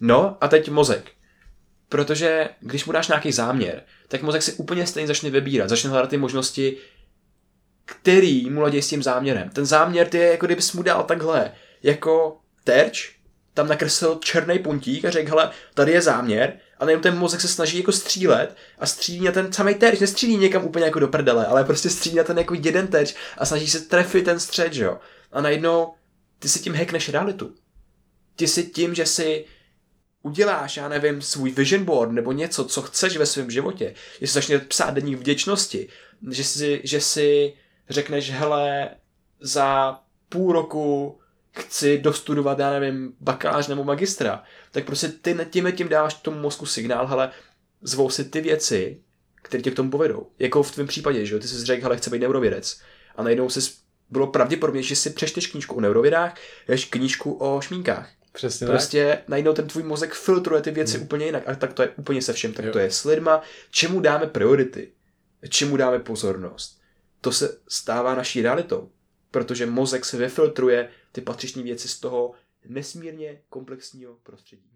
No a teď mozek. Protože když mu dáš nějaký záměr, tak mozek si úplně stejně začne vybírat, začne hledat ty možnosti, který mu ladí s tím záměrem. Ten záměr ty je, jako kdybys mu dal takhle, jako terč, tam nakreslil černý puntík a řekl, hele, tady je záměr, a nejenom ten mozek se snaží jako střílet a střílí na ten samý terč, nestřílí někam úplně jako do prdele, ale prostě střílí na ten jako jeden terč a snaží se trefit ten střed, jo. A najednou ty si tím hackneš realitu. Ty si tím, že si uděláš, já nevím, svůj vision board nebo něco, co chceš ve svém životě, že si začneš psát denní vděčnosti, že si, že si řekneš, hele, za půl roku chci dostudovat, já nevím, bakalář nebo magistra, tak prostě ty tím tím dáš tomu mozku signál, hele, zvou si ty věci, které tě k tomu povedou. Jako v tvém případě, že jo, ty jsi řekl, hele, chci být neurovědec. A najednou si bylo pravděpodobně, že si přečteš knížku o neurovědách, jdeš knížku o šmínkách. Přesně Prostě tak. najednou ten tvůj mozek filtruje ty věci hmm. úplně jinak. A tak to je úplně se všem. Tak jo. to je s lidma, čemu dáme priority, čemu dáme pozornost. To se stává naší realitou. Protože mozek se vyfiltruje ty patřičné věci z toho nesmírně komplexního prostředí.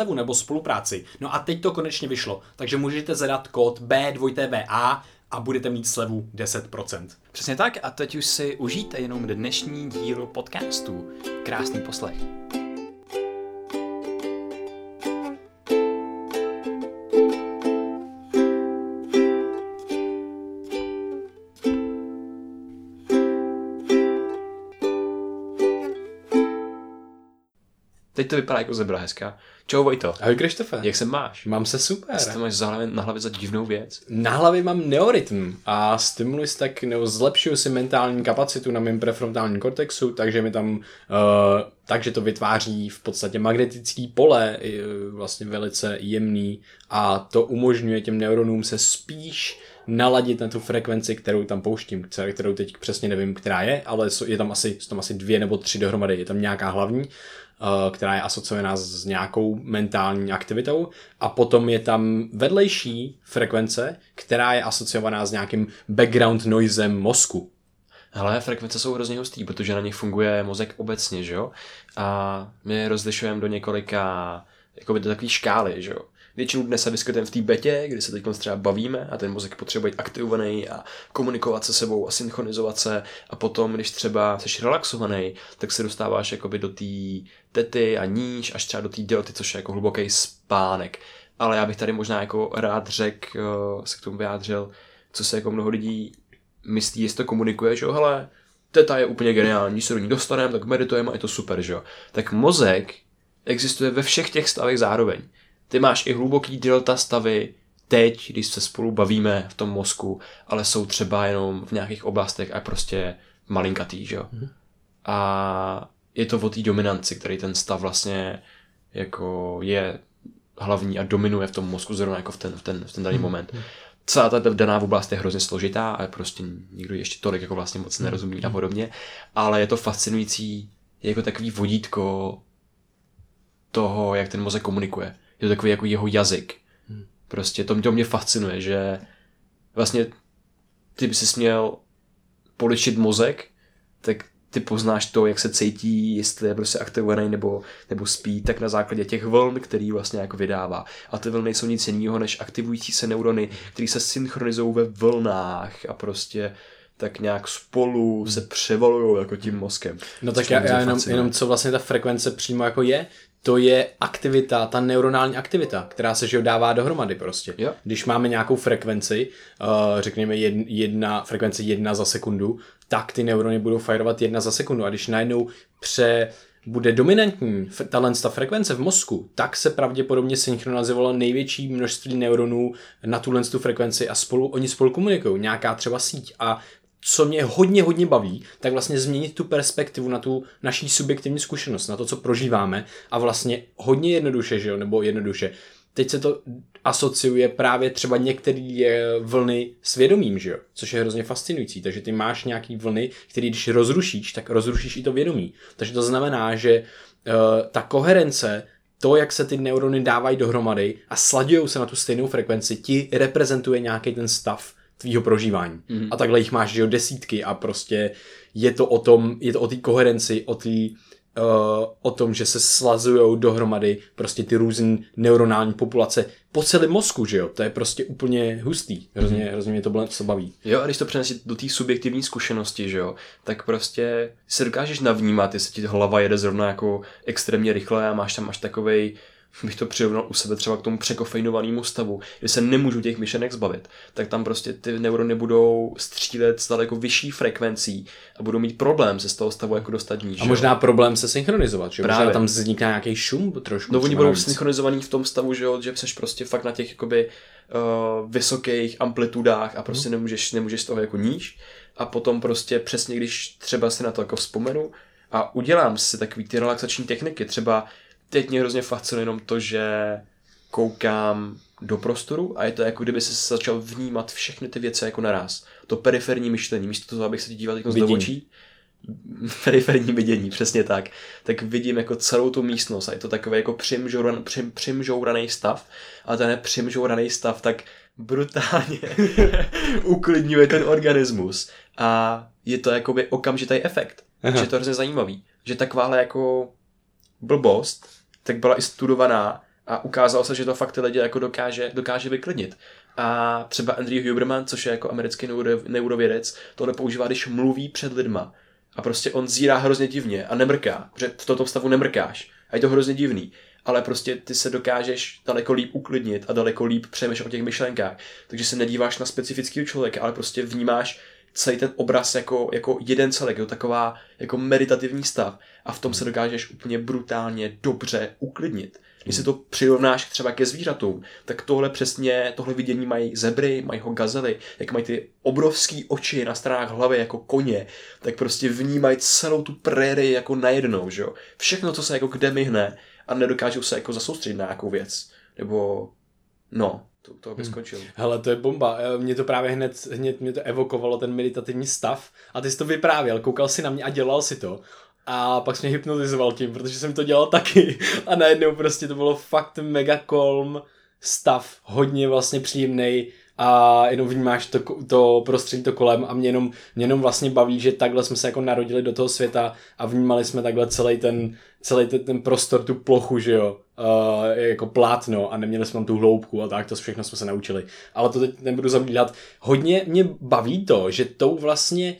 slevu nebo spolupráci. No a teď to konečně vyšlo, takže můžete zadat kód B2TVA a budete mít slevu 10%. Přesně tak a teď už si užijte jenom dnešní díl podcastu. Krásný poslech. To vypadá jako zebra hezká. Čau Vojto. Ahoj Krištofe. Jak se máš? Mám se super. Co máš za hlavě, na hlavě za divnou věc? Na hlavě mám neorytm a stimuluji tak, nebo zlepšuju si mentální kapacitu na mém prefrontálním kortexu, takže mi tam, uh, takže to vytváří v podstatě magnetický pole, uh, vlastně velice jemný a to umožňuje těm neuronům se spíš naladit na tu frekvenci, kterou tam pouštím, kterou teď přesně nevím, která je, ale je tam asi, jsou tam asi dvě nebo tři dohromady, je tam nějaká hlavní Eh, která je asociovaná s nějakou mentální aktivitou a potom je tam vedlejší frekvence, která je asociovaná s nějakým background noisem mozku. Ale frekvence jsou hrozně hustý, protože na nich funguje mozek obecně, že jo? A my je rozlišujeme do několika, jako do takové škály, že jo? Většinu dnes se vyskytujeme v té betě, kdy se teď třeba bavíme a ten mozek potřebuje být aktivovaný a komunikovat se sebou a synchronizovat se a potom, když třeba jsi relaxovaný, tak se dostáváš jakoby do té tety a níž až třeba do té delty, což je jako hluboký spánek. Ale já bych tady možná jako rád řekl, eh, se k tomu vyjádřil, co se jako mnoho lidí myslí, jestli to komunikuje, že jo, hele, teta je úplně geniální, když se do ní dostaneme, tak meditujeme a je to super, že jo. Tak mozek existuje ve všech těch stavech zároveň. Ty máš i hluboký delta stavy teď, když se spolu bavíme v tom mozku, ale jsou třeba jenom v nějakých oblastech a prostě malinkatý, že jo. Mm. A je to o té dominanci, který ten stav vlastně jako je hlavní a dominuje v tom mozku zrovna jako v ten, v ten, v ten daný mm. moment. Celá ta daná oblast je hrozně složitá a prostě nikdo ještě tolik jako vlastně moc nerozumí a mhm. podobně, ale je to fascinující jako takový vodítko toho, jak ten mozek komunikuje je to takový jako jeho jazyk. Hmm. Prostě to, to mě fascinuje, že vlastně ty by si směl poličit mozek, tak ty poznáš to, jak se cítí, jestli je prostě aktivovaný nebo, nebo spí, tak na základě těch vln, který vlastně jako vydává. A ty vlny jsou nic jiného než aktivující se neurony, které se synchronizují ve vlnách a prostě tak nějak spolu se převalují jako tím mozkem. No tak já, já jenom, jenom co vlastně ta frekvence přímo jako je, to je aktivita, ta neuronální aktivita, která se že dává dohromady prostě. Jo. Když máme nějakou frekvenci, uh, řekněme jedna, jedna frekvenci jedna za sekundu, tak ty neurony budou fajrovat jedna za sekundu. A když najednou pře, bude dominantní tahle ta frekvence v mozku, tak se pravděpodobně synchronizovalo největší množství neuronů na tuhle tu frekvenci a spolu, oni spolu komunikují, nějaká třeba síť. A co mě hodně, hodně baví, tak vlastně změnit tu perspektivu na tu naší subjektivní zkušenost, na to, co prožíváme a vlastně hodně jednoduše, že jo, nebo jednoduše. Teď se to asociuje právě třeba některé vlny svědomím, že jo? což je hrozně fascinující. Takže ty máš nějaký vlny, které když rozrušíš, tak rozrušíš i to vědomí. Takže to znamená, že uh, ta koherence to, jak se ty neurony dávají dohromady a sladějí se na tu stejnou frekvenci, ti reprezentuje nějaký ten stav tvýho prožívání. Mm. A takhle jich máš, že jo, desítky a prostě je to o tom, je to o té koherenci, o té uh, o tom, že se slazují dohromady prostě ty různé neuronální populace po celém mozku, že jo? To je prostě úplně hustý. Hrozně, mm. hrozně mě to se baví. Jo, a když to přenesí do té subjektivní zkušenosti, že jo, tak prostě se dokážeš navnímat, jestli ti hlava jede zrovna jako extrémně rychle a máš tam až takovej bych to přirovnal u sebe třeba k tomu překofeinovanému stavu, kdy se nemůžu těch myšlenek zbavit, tak tam prostě ty neurony budou střílet s daleko vyšší frekvencí a budou mít problém se z toho stavu jako dostat níž. A možná problém se synchronizovat, že Právě. možná tam vzniká nějaký šum trošku. No oni budou víc. synchronizovaní v tom stavu, že, jo, že jsi prostě fakt na těch jakoby uh, vysokých amplitudách a prostě hmm. nemůžeš, nemůžeš z toho jako níž a potom prostě přesně, když třeba si na to jako vzpomenu a udělám si takový ty relaxační techniky, třeba teď mě hrozně fascinuje jenom to, že koukám do prostoru a je to jako kdyby se začal vnímat všechny ty věci jako naraz. To periferní myšlení, místo toho, abych se díval jako z očí, periferní vidění, přesně tak, tak vidím jako celou tu místnost a je to takový jako přimžouran, přim, přimžouraný stav, ale ten přimžouraný stav tak brutálně uklidňuje ten organismus a je to jakoby okamžitý efekt. Aha. Že je to hrozně zajímavý. Že takováhle jako blbost tak byla i studovaná a ukázalo se, že to fakt ty lidi jako dokáže, dokáže vyklidnit. A třeba Andrew Huberman, což je jako americký neuro, neurovědec, tohle používá, když mluví před lidma. A prostě on zírá hrozně divně a nemrká, protože v tomto stavu nemrkáš. A je to hrozně divný. Ale prostě ty se dokážeš daleko líp uklidnit a daleko líp přemýšlet o těch myšlenkách. Takže se nedíváš na specifického člověka, ale prostě vnímáš celý ten obraz jako, jako jeden celek, jako taková jako meditativní stav a v tom se dokážeš úplně brutálně dobře uklidnit. Když si to přirovnáš třeba ke zvířatům, tak tohle přesně, tohle vidění mají zebry, mají ho gazely, jak mají ty obrovský oči na stranách hlavy jako koně, tak prostě vnímají celou tu prérii jako najednou, že jo. Všechno, co se jako kde myhne a nedokážou se jako zasoustředit na nějakou věc. Nebo, no, to, to by hmm. skončil. Hmm. Hele, to je bomba. Eh, mě to právě hned, hned mě to evokovalo, ten meditativní stav. A ty jsi to vyprávěl, koukal si na mě a dělal si to. A pak jsi mě hypnotizoval tím, protože jsem to dělal taky. A najednou prostě to bylo fakt mega calm stav, hodně vlastně příjemný a jenom vnímáš to, to prostředí to kolem a mě jenom, mě jenom vlastně baví, že takhle jsme se jako narodili do toho světa a vnímali jsme takhle celý ten, celý ten, ten prostor, tu plochu, že jo, uh, jako plátno a neměli jsme tam tu hloubku a tak, to všechno jsme se naučili. Ale to teď nebudu zabídat. Hodně mě baví to, že tou vlastně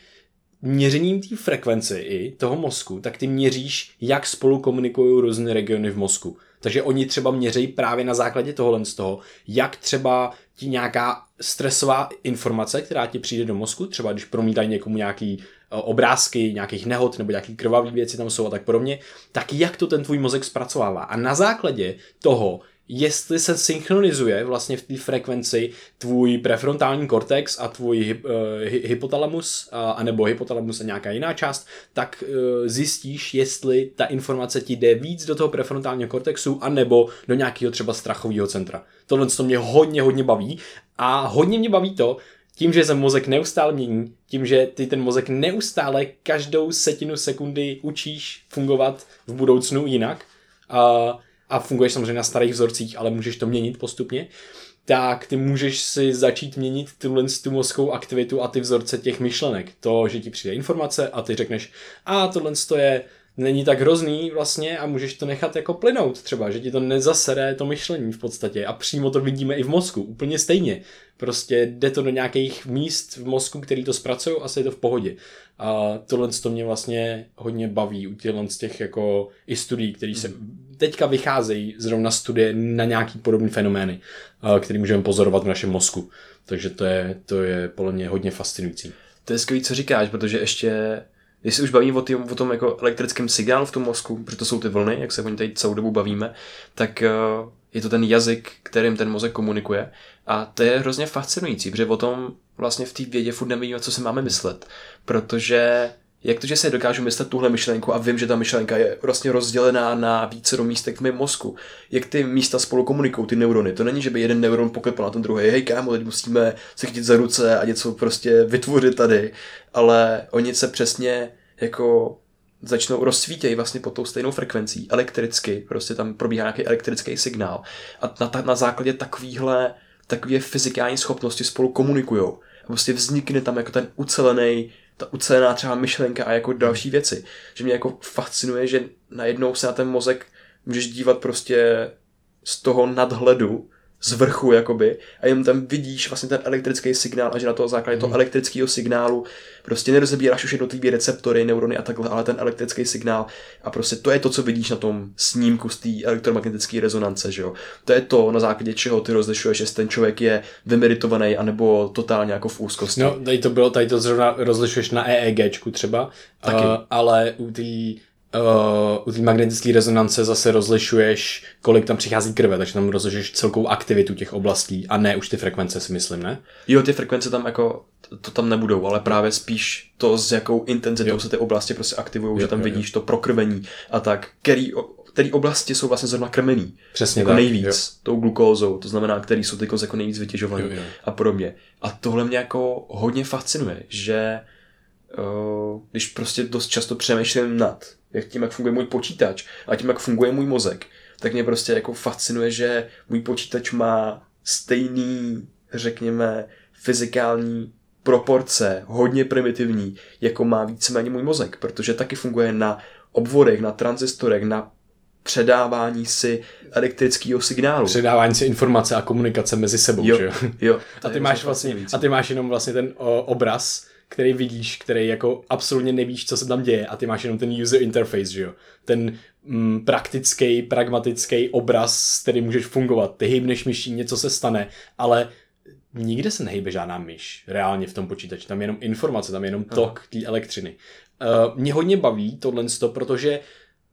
měřením té frekvence i toho mozku, tak ty měříš, jak spolu komunikují různé regiony v mozku. Takže oni třeba měří právě na základě tohohle z toho, jak třeba ti nějaká stresová informace, která ti přijde do mozku, třeba když promítají někomu nějaký e, obrázky nějakých nehod nebo nějaký krvavý věci tam jsou a tak podobně, tak jak to ten tvůj mozek zpracovává. A na základě toho, jestli se synchronizuje vlastně v té frekvenci tvůj prefrontální kortex a tvůj uh, hy, hypotalamus, uh, anebo hypotalamus a nějaká jiná část, tak uh, zjistíš, jestli ta informace ti jde víc do toho prefrontálního kortexu, anebo do nějakého třeba strachového centra. Tohle to mě hodně, hodně baví a hodně mě baví to, tím, že se mozek neustále mění, tím, že ty ten mozek neustále každou setinu sekundy učíš fungovat v budoucnu jinak, uh, a funguješ samozřejmě na starých vzorcích, ale můžeš to měnit postupně, tak ty můžeš si začít měnit tuhle tu mozkovou aktivitu a ty vzorce těch myšlenek. To, že ti přijde informace a ty řekneš, a tohle je není tak hrozný vlastně a můžeš to nechat jako plynout třeba, že ti to nezasere to myšlení v podstatě a přímo to vidíme i v mozku, úplně stejně. Prostě jde to do nějakých míst v mozku, který to zpracují a je to v pohodě. A tohle to mě vlastně hodně baví u těchto z těch jako i studií, které se teďka vycházejí zrovna studie na nějaký podobný fenomény, který můžeme pozorovat v našem mozku. Takže to je, to je podle mě hodně fascinující. To je skvělé, co říkáš, protože ještě se už bavíme o, tý, o tom jako elektrickém signálu v tom mozku, protože to jsou ty vlny, jak se o ní tady celou dobu bavíme, tak uh, je to ten jazyk, kterým ten mozek komunikuje. A to je hrozně fascinující, protože o tom vlastně v té vědě furt nevíme, co si máme myslet. Protože jak to, že si dokážu myslet tuhle myšlenku a vím, že ta myšlenka je vlastně rozdělená na více do místek v mém mozku. Jak ty místa spolu komunikují, ty neurony. To není, že by jeden neuron poklepal na ten druhý. Hej kámo, teď musíme se chytit za ruce a něco prostě vytvořit tady. Ale oni se přesně jako začnou rozsvítějí vlastně pod tou stejnou frekvencí, elektricky, prostě tam probíhá nějaký elektrický signál a na, na základě takovýhle, takové fyzikální schopnosti spolu komunikují. Prostě vznikne tam jako ten ucelený ta ucelená třeba myšlenka a jako další věci. Že mě jako fascinuje, že najednou se na ten mozek můžeš dívat prostě z toho nadhledu z vrchu, jakoby, a jenom tam vidíš vlastně ten elektrický signál a že na toho základě hmm. toho elektrického signálu prostě nerozebíráš už jednotlivé receptory, neurony a takhle, ale ten elektrický signál a prostě to je to, co vidíš na tom snímku z té elektromagnetické rezonance, že jo. To je to, na základě čeho ty rozlišuješ, jestli ten člověk je vymeritovaný anebo totálně jako v úzkosti. No, tady to bylo, tady to zrovna rozlišuješ na EEGčku třeba, Taky. Uh, ale u té Uh, u té magnetické rezonance zase rozlišuješ, kolik tam přichází krve, takže tam rozlišuješ celkou aktivitu těch oblastí a ne už ty frekvence, si myslím, ne? Jo, ty frekvence tam jako, to tam nebudou, ale právě spíš to, s jakou intenzitou jo. se ty oblasti prostě aktivují, že tam jo, vidíš jo. to prokrvení a tak, který, který oblasti jsou vlastně zrovna krmený. Přesně jako tak, nejvíc jo. tou glukózou, to znamená, který jsou ty jako nejvíc vytěžovaný jo, jo. a podobně. A tohle mě jako hodně fascinuje, že uh, když prostě dost často přemýšlím nad jak tím, jak funguje můj počítač a tím, jak funguje můj mozek, tak mě prostě jako fascinuje, že můj počítač má stejný, řekněme, fyzikální proporce, hodně primitivní, jako má víceméně můj mozek, protože taky funguje na obvodech, na tranzistorech, na předávání si elektrického signálu. Předávání si informace a komunikace mezi sebou, jo, že jo? jo a ty máš vlastně, a ty máš jenom vlastně ten o, obraz, který vidíš, který jako absolutně nevíš, co se tam děje a ty máš jenom ten user interface, že jo? Ten mm, praktický, pragmatický obraz, s kterým můžeš fungovat. Ty hejbneš myší, něco se stane, ale nikde se nehejbe žádná myš reálně v tom počítači. Tam je jenom informace, tam je jenom tok té elektřiny. Uh, mě hodně baví tohle, protože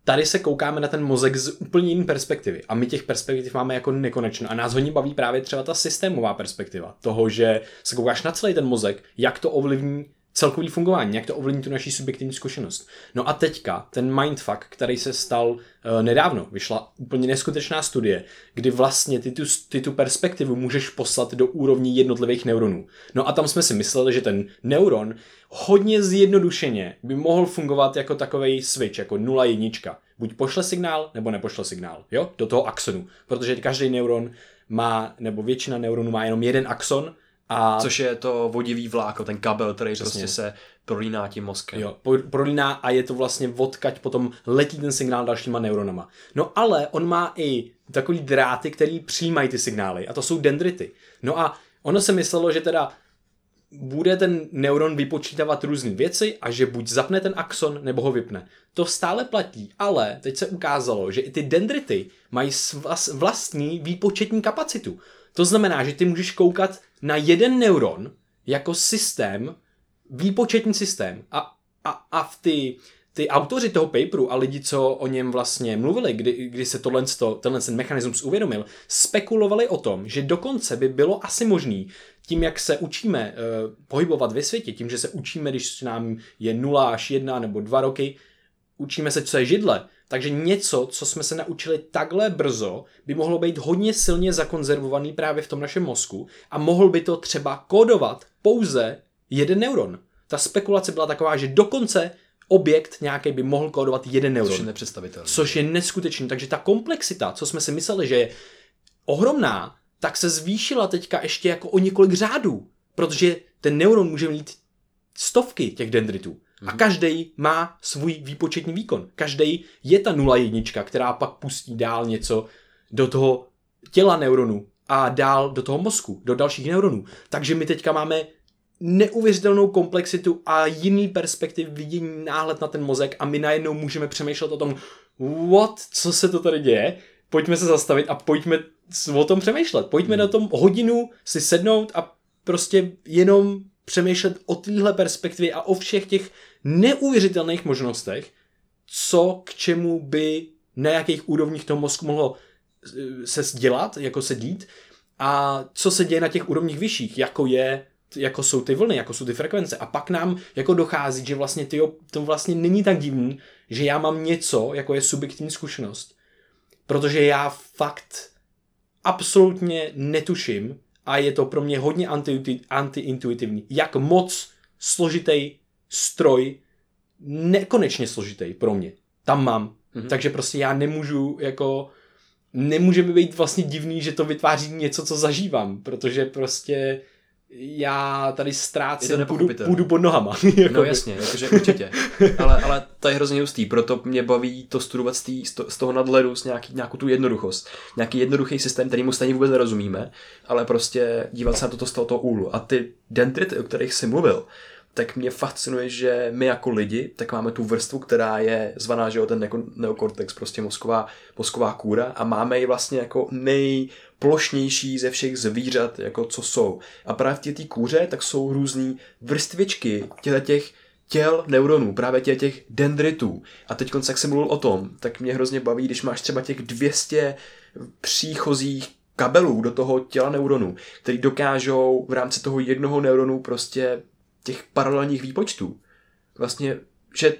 tady se koukáme na ten mozek z úplně jiné perspektivy. A my těch perspektiv máme jako nekonečno. A nás hodně baví právě třeba ta systémová perspektiva. Toho, že se koukáš na celý ten mozek, jak to ovlivní celkový fungování, jak to ovlivní tu naší subjektivní zkušenost. No a teďka ten mindfuck, který se stal uh, nedávno, vyšla úplně neskutečná studie, kdy vlastně ty tu, ty tu perspektivu můžeš poslat do úrovní jednotlivých neuronů. No a tam jsme si mysleli, že ten neuron hodně zjednodušeně by mohl fungovat jako takový switch, jako nula jednička. Buď pošle signál, nebo nepošle signál, jo, do toho axonu. Protože každý neuron má, nebo většina neuronů má jenom jeden axon, a... Což je to vodivý vláko, ten kabel, který Přesně. prostě se prolíná tím mozkem. Jo, prolíná a je to vlastně odkaď potom letí ten signál dalšíma neuronama. No ale on má i takový dráty, který přijímají ty signály a to jsou dendrity. No a ono se myslelo, že teda bude ten neuron vypočítávat různé věci a že buď zapne ten axon, nebo ho vypne. To stále platí, ale teď se ukázalo, že i ty dendrity mají vlastní výpočetní kapacitu. To znamená, že ty můžeš koukat na jeden neuron jako systém, výpočetní systém. A, a, a v ty, ty autoři toho paperu a lidi, co o něm vlastně mluvili, kdy, kdy se tohle, tenhle ten mechanismus uvědomil, spekulovali o tom, že dokonce by bylo asi možný tím, jak se učíme uh, pohybovat ve světě, tím, že se učíme, když nám je 0 až 1 nebo 2 roky, učíme se, co je židle, takže něco, co jsme se naučili takhle brzo, by mohlo být hodně silně zakonzervovaný právě v tom našem mozku a mohl by to třeba kódovat pouze jeden neuron. Ta spekulace byla taková, že dokonce objekt nějaký by mohl kódovat jeden neuron. Což je nepředstavitelné. Což je neskutečný. Takže ta komplexita, co jsme si mysleli, že je ohromná, tak se zvýšila teďka ještě jako o několik řádů. Protože ten neuron může mít stovky těch dendritů. A každý má svůj výpočetní výkon. Každý je ta nula jednička, která pak pustí dál něco do toho těla neuronu a dál do toho mozku, do dalších neuronů. Takže my teďka máme neuvěřitelnou komplexitu a jiný perspektiv vidění náhled na ten mozek a my najednou můžeme přemýšlet o tom, what, co se to tady děje, pojďme se zastavit a pojďme o tom přemýšlet. Pojďme hmm. na tom hodinu si sednout a prostě jenom přemýšlet o téhle perspektivě a o všech těch neuvěřitelných možnostech, co k čemu by na jakých úrovních toho mozku mohlo eh, se dělat, jako se dít a co se děje na těch úrovních vyšších, jako je jako jsou ty vlny, jako jsou ty frekvence. A pak nám jako dochází, že vlastně tyjo, to vlastně není tak divný, že já mám něco, jako je subjektivní zkušenost. Protože já fakt absolutně netuším a je to pro mě hodně antiintuitivní, jak moc složitý stroj, nekonečně složitý pro mě, tam mám. Mm-hmm. Takže prostě já nemůžu jako nemůže mi být vlastně divný, že to vytváří něco, co zažívám, protože prostě já tady ztrácím, půdu, půdu pod nohama. no jasně, jakože určitě. Ale, ale to je hrozně hustý, proto mě baví to studovat z, tý, z toho nadhledu, z nějaký, nějakou tu jednoduchost. Nějaký jednoduchý systém, který mu stejně vůbec nerozumíme, ale prostě dívat se na toto z tohoto úhlu. A ty dendrity, o kterých jsi mluvil, tak mě fascinuje, že my jako lidi, tak máme tu vrstvu, která je zvaná, že jo, ten neokortex, prostě mozková, mozková kůra a máme ji vlastně jako nejplošnější ze všech zvířat, jako co jsou. A právě v té kůře tak jsou různý vrstvičky těch těl neuronů, právě těch, těch dendritů. A teď, jak jsem mluvil o tom, tak mě hrozně baví, když máš třeba těch 200 příchozích kabelů do toho těla neuronů, který dokážou v rámci toho jednoho neuronu prostě těch paralelních výpočtů. Vlastně, že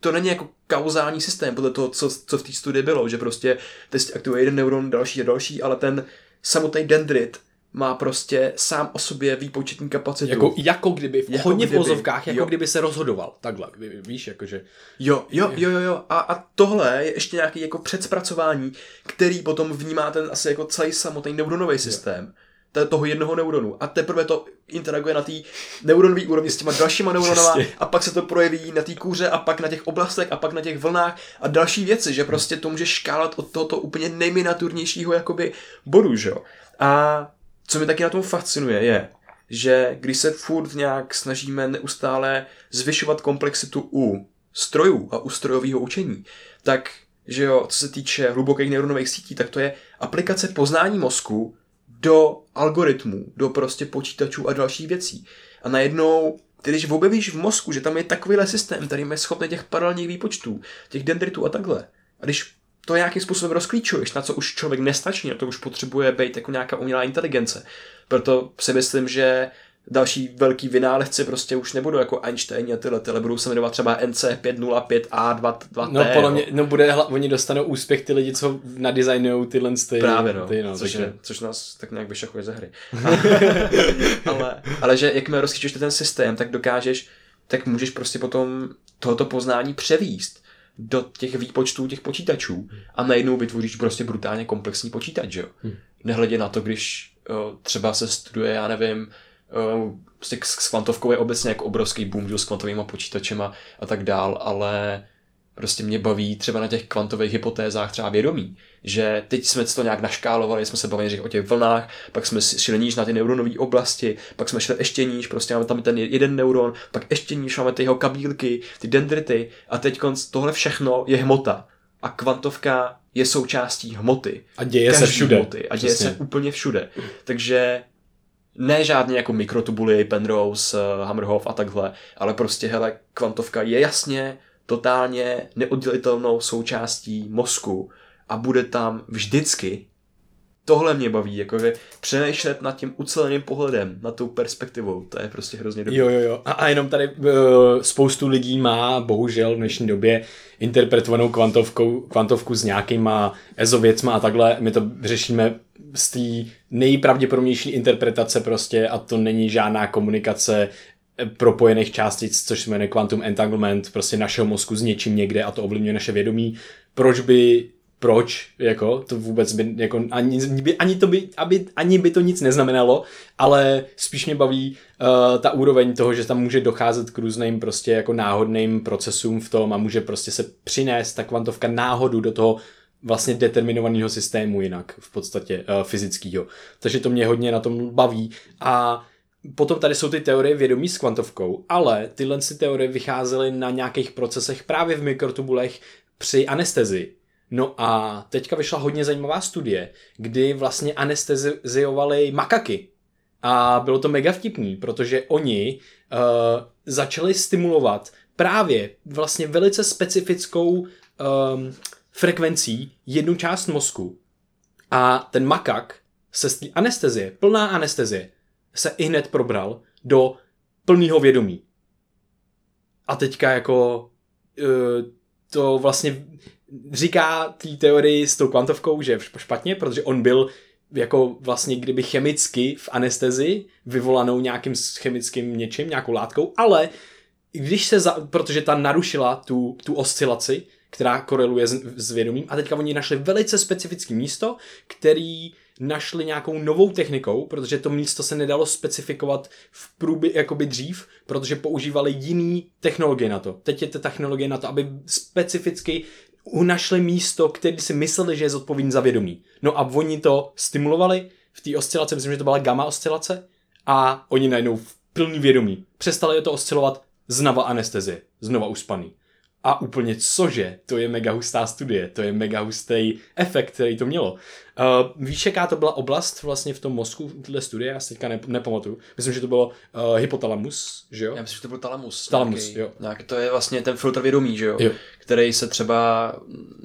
to není jako kauzální systém podle toho, co, co v té studii bylo, že prostě teď aktivuje jeden neuron, další a další, ale ten samotný dendrit má prostě sám o sobě výpočetní kapacitu. Jako, jako kdyby, v jako hodně kdyby, v vozovkách, jako jo. kdyby se rozhodoval. Takhle, víš, jakože... Jo, jo, jo, jo, jo. A, a tohle je ještě nějaký jako předspracování, který potom vnímá ten asi jako celý samotný neuronový systém. Jo toho jednoho neuronu a teprve to interaguje na té neuronové úrovni s těma dalšíma neuronama a pak se to projeví na té kůře a pak na těch oblastech a pak na těch vlnách a další věci, že prostě to může škálat od tohoto úplně nejminaturnějšího jakoby bodu, že jo. A co mi taky na tom fascinuje je, že když se furt nějak snažíme neustále zvyšovat komplexitu u strojů a u strojového učení, tak že jo, co se týče hlubokých neuronových sítí, tak to je aplikace poznání mozku do algoritmů, do prostě počítačů a dalších věcí. A najednou, když objevíš v mozku, že tam je takovýhle systém, který je schopný těch paralelních výpočtů, těch dendritů a takhle, a když to nějakým způsobem rozklíčuješ, na co už člověk nestačí, na to už potřebuje být jako nějaká umělá inteligence. Proto si myslím, že další velký vynálezci prostě už nebudou jako Einstein a tyhle, tyhle budou se jmenovat třeba NC505A22T. No podle mě, no bude, oni dostanou úspěch ty lidi, co nadizajnujou tyhle ty. Právě no, ty, no což, takže... je, což nás tak nějak vyšachuje ze hry. ale, ale že jakmile rozkyčuješ ten systém, tak dokážeš, tak můžeš prostě potom tohoto poznání převíst do těch výpočtů těch počítačů a najednou vytvoříš prostě brutálně komplexní počítač, jo. Hmm. Nehledě na to, když třeba se studuje, já nevím, prostě s kvantovkou je obecně jako obrovský boom s kvantovými počítačema a tak dál, ale prostě mě baví třeba na těch kvantových hypotézách třeba vědomí, že teď jsme to nějak naškálovali, jsme se bavili o těch vlnách, pak jsme šli níž na ty neuronové oblasti, pak jsme šli ještě níž, prostě máme tam ten jeden neuron, pak ještě níž máme ty jeho kabílky, ty dendrity a teď tohle všechno je hmota a kvantovka je součástí hmoty. A děje Každý se všude. Hmoty, a děje Přesně. se úplně všude. Takže ne žádně jako mikrotubuly, Penrose, eh, Hammerhoff a takhle, ale prostě hele, kvantovka je jasně, totálně neoddělitelnou součástí mozku a bude tam vždycky. Tohle mě baví, jakože přemýšlet nad tím uceleným pohledem, nad tou perspektivou, to je prostě hrozně dobré. Jo, jo, jo. A, a jenom tady uh, spoustu lidí má, bohužel v dnešní době, interpretovanou kvantovkou, kvantovku s nějakýma ezověcma a takhle. My to řešíme z té nejpravděpodobnější interpretace prostě a to není žádná komunikace eh, propojených částic, což se jmenuje quantum entanglement, prostě našeho mozku s něčím někde a to ovlivňuje naše vědomí. Proč by proč, jako, to vůbec by, jako, ani, by, ani, to by, aby, ani by to nic neznamenalo, ale spíš mě baví uh, ta úroveň toho, že tam může docházet k různým prostě jako náhodným procesům v tom a může prostě se přinést ta kvantovka náhodu do toho vlastně determinovaného systému jinak, v podstatě uh, fyzického. Takže to mě hodně na tom baví a Potom tady jsou ty teorie vědomí s kvantovkou, ale tyhle si teorie vycházely na nějakých procesech právě v mikrotubulech při anestezi. No a teďka vyšla hodně zajímavá studie, kdy vlastně anesteziovali makaky. A bylo to mega vtipný, protože oni uh, začali stimulovat právě vlastně velice specifickou um, frekvencí jednu část mozku a ten makak se z té anestezie, plná anestezie, se i hned probral do plného vědomí. A teďka jako uh, to vlastně říká té teorii s tou kvantovkou, že špatně, protože on byl jako vlastně kdyby chemicky v anestezii, vyvolanou nějakým chemickým něčím, nějakou látkou, ale když se, za, protože ta narušila tu, tu oscilaci, která koreluje s, s vědomím a teďka oni našli velice specifické místo, který našli nějakou novou technikou, protože to místo se nedalo specifikovat v průběhu jakoby dřív, protože používali jiný technologie na to. Teď je ta technologie na to, aby specificky našli místo, které si mysleli, že je zodpovědný za vědomí. No a oni to stimulovali v té oscilaci, myslím, že to byla gamma oscilace, a oni najednou v plný vědomí přestali to oscilovat znova anestezie, znova uspaný. A úplně cože, to je mega hustá studie, to je mega hustý efekt, který to mělo. Uh, víš, jaká to byla oblast vlastně v tom mozku, tyhle studie, já si teďka ne, nepamatuju. Myslím, že to bylo uh, hypotalamus, že jo? Já myslím, že to byl talamus. Talamus, nějaký, jo. Nějaký, to je vlastně ten filtr vědomí, že jo? Jo. Který se třeba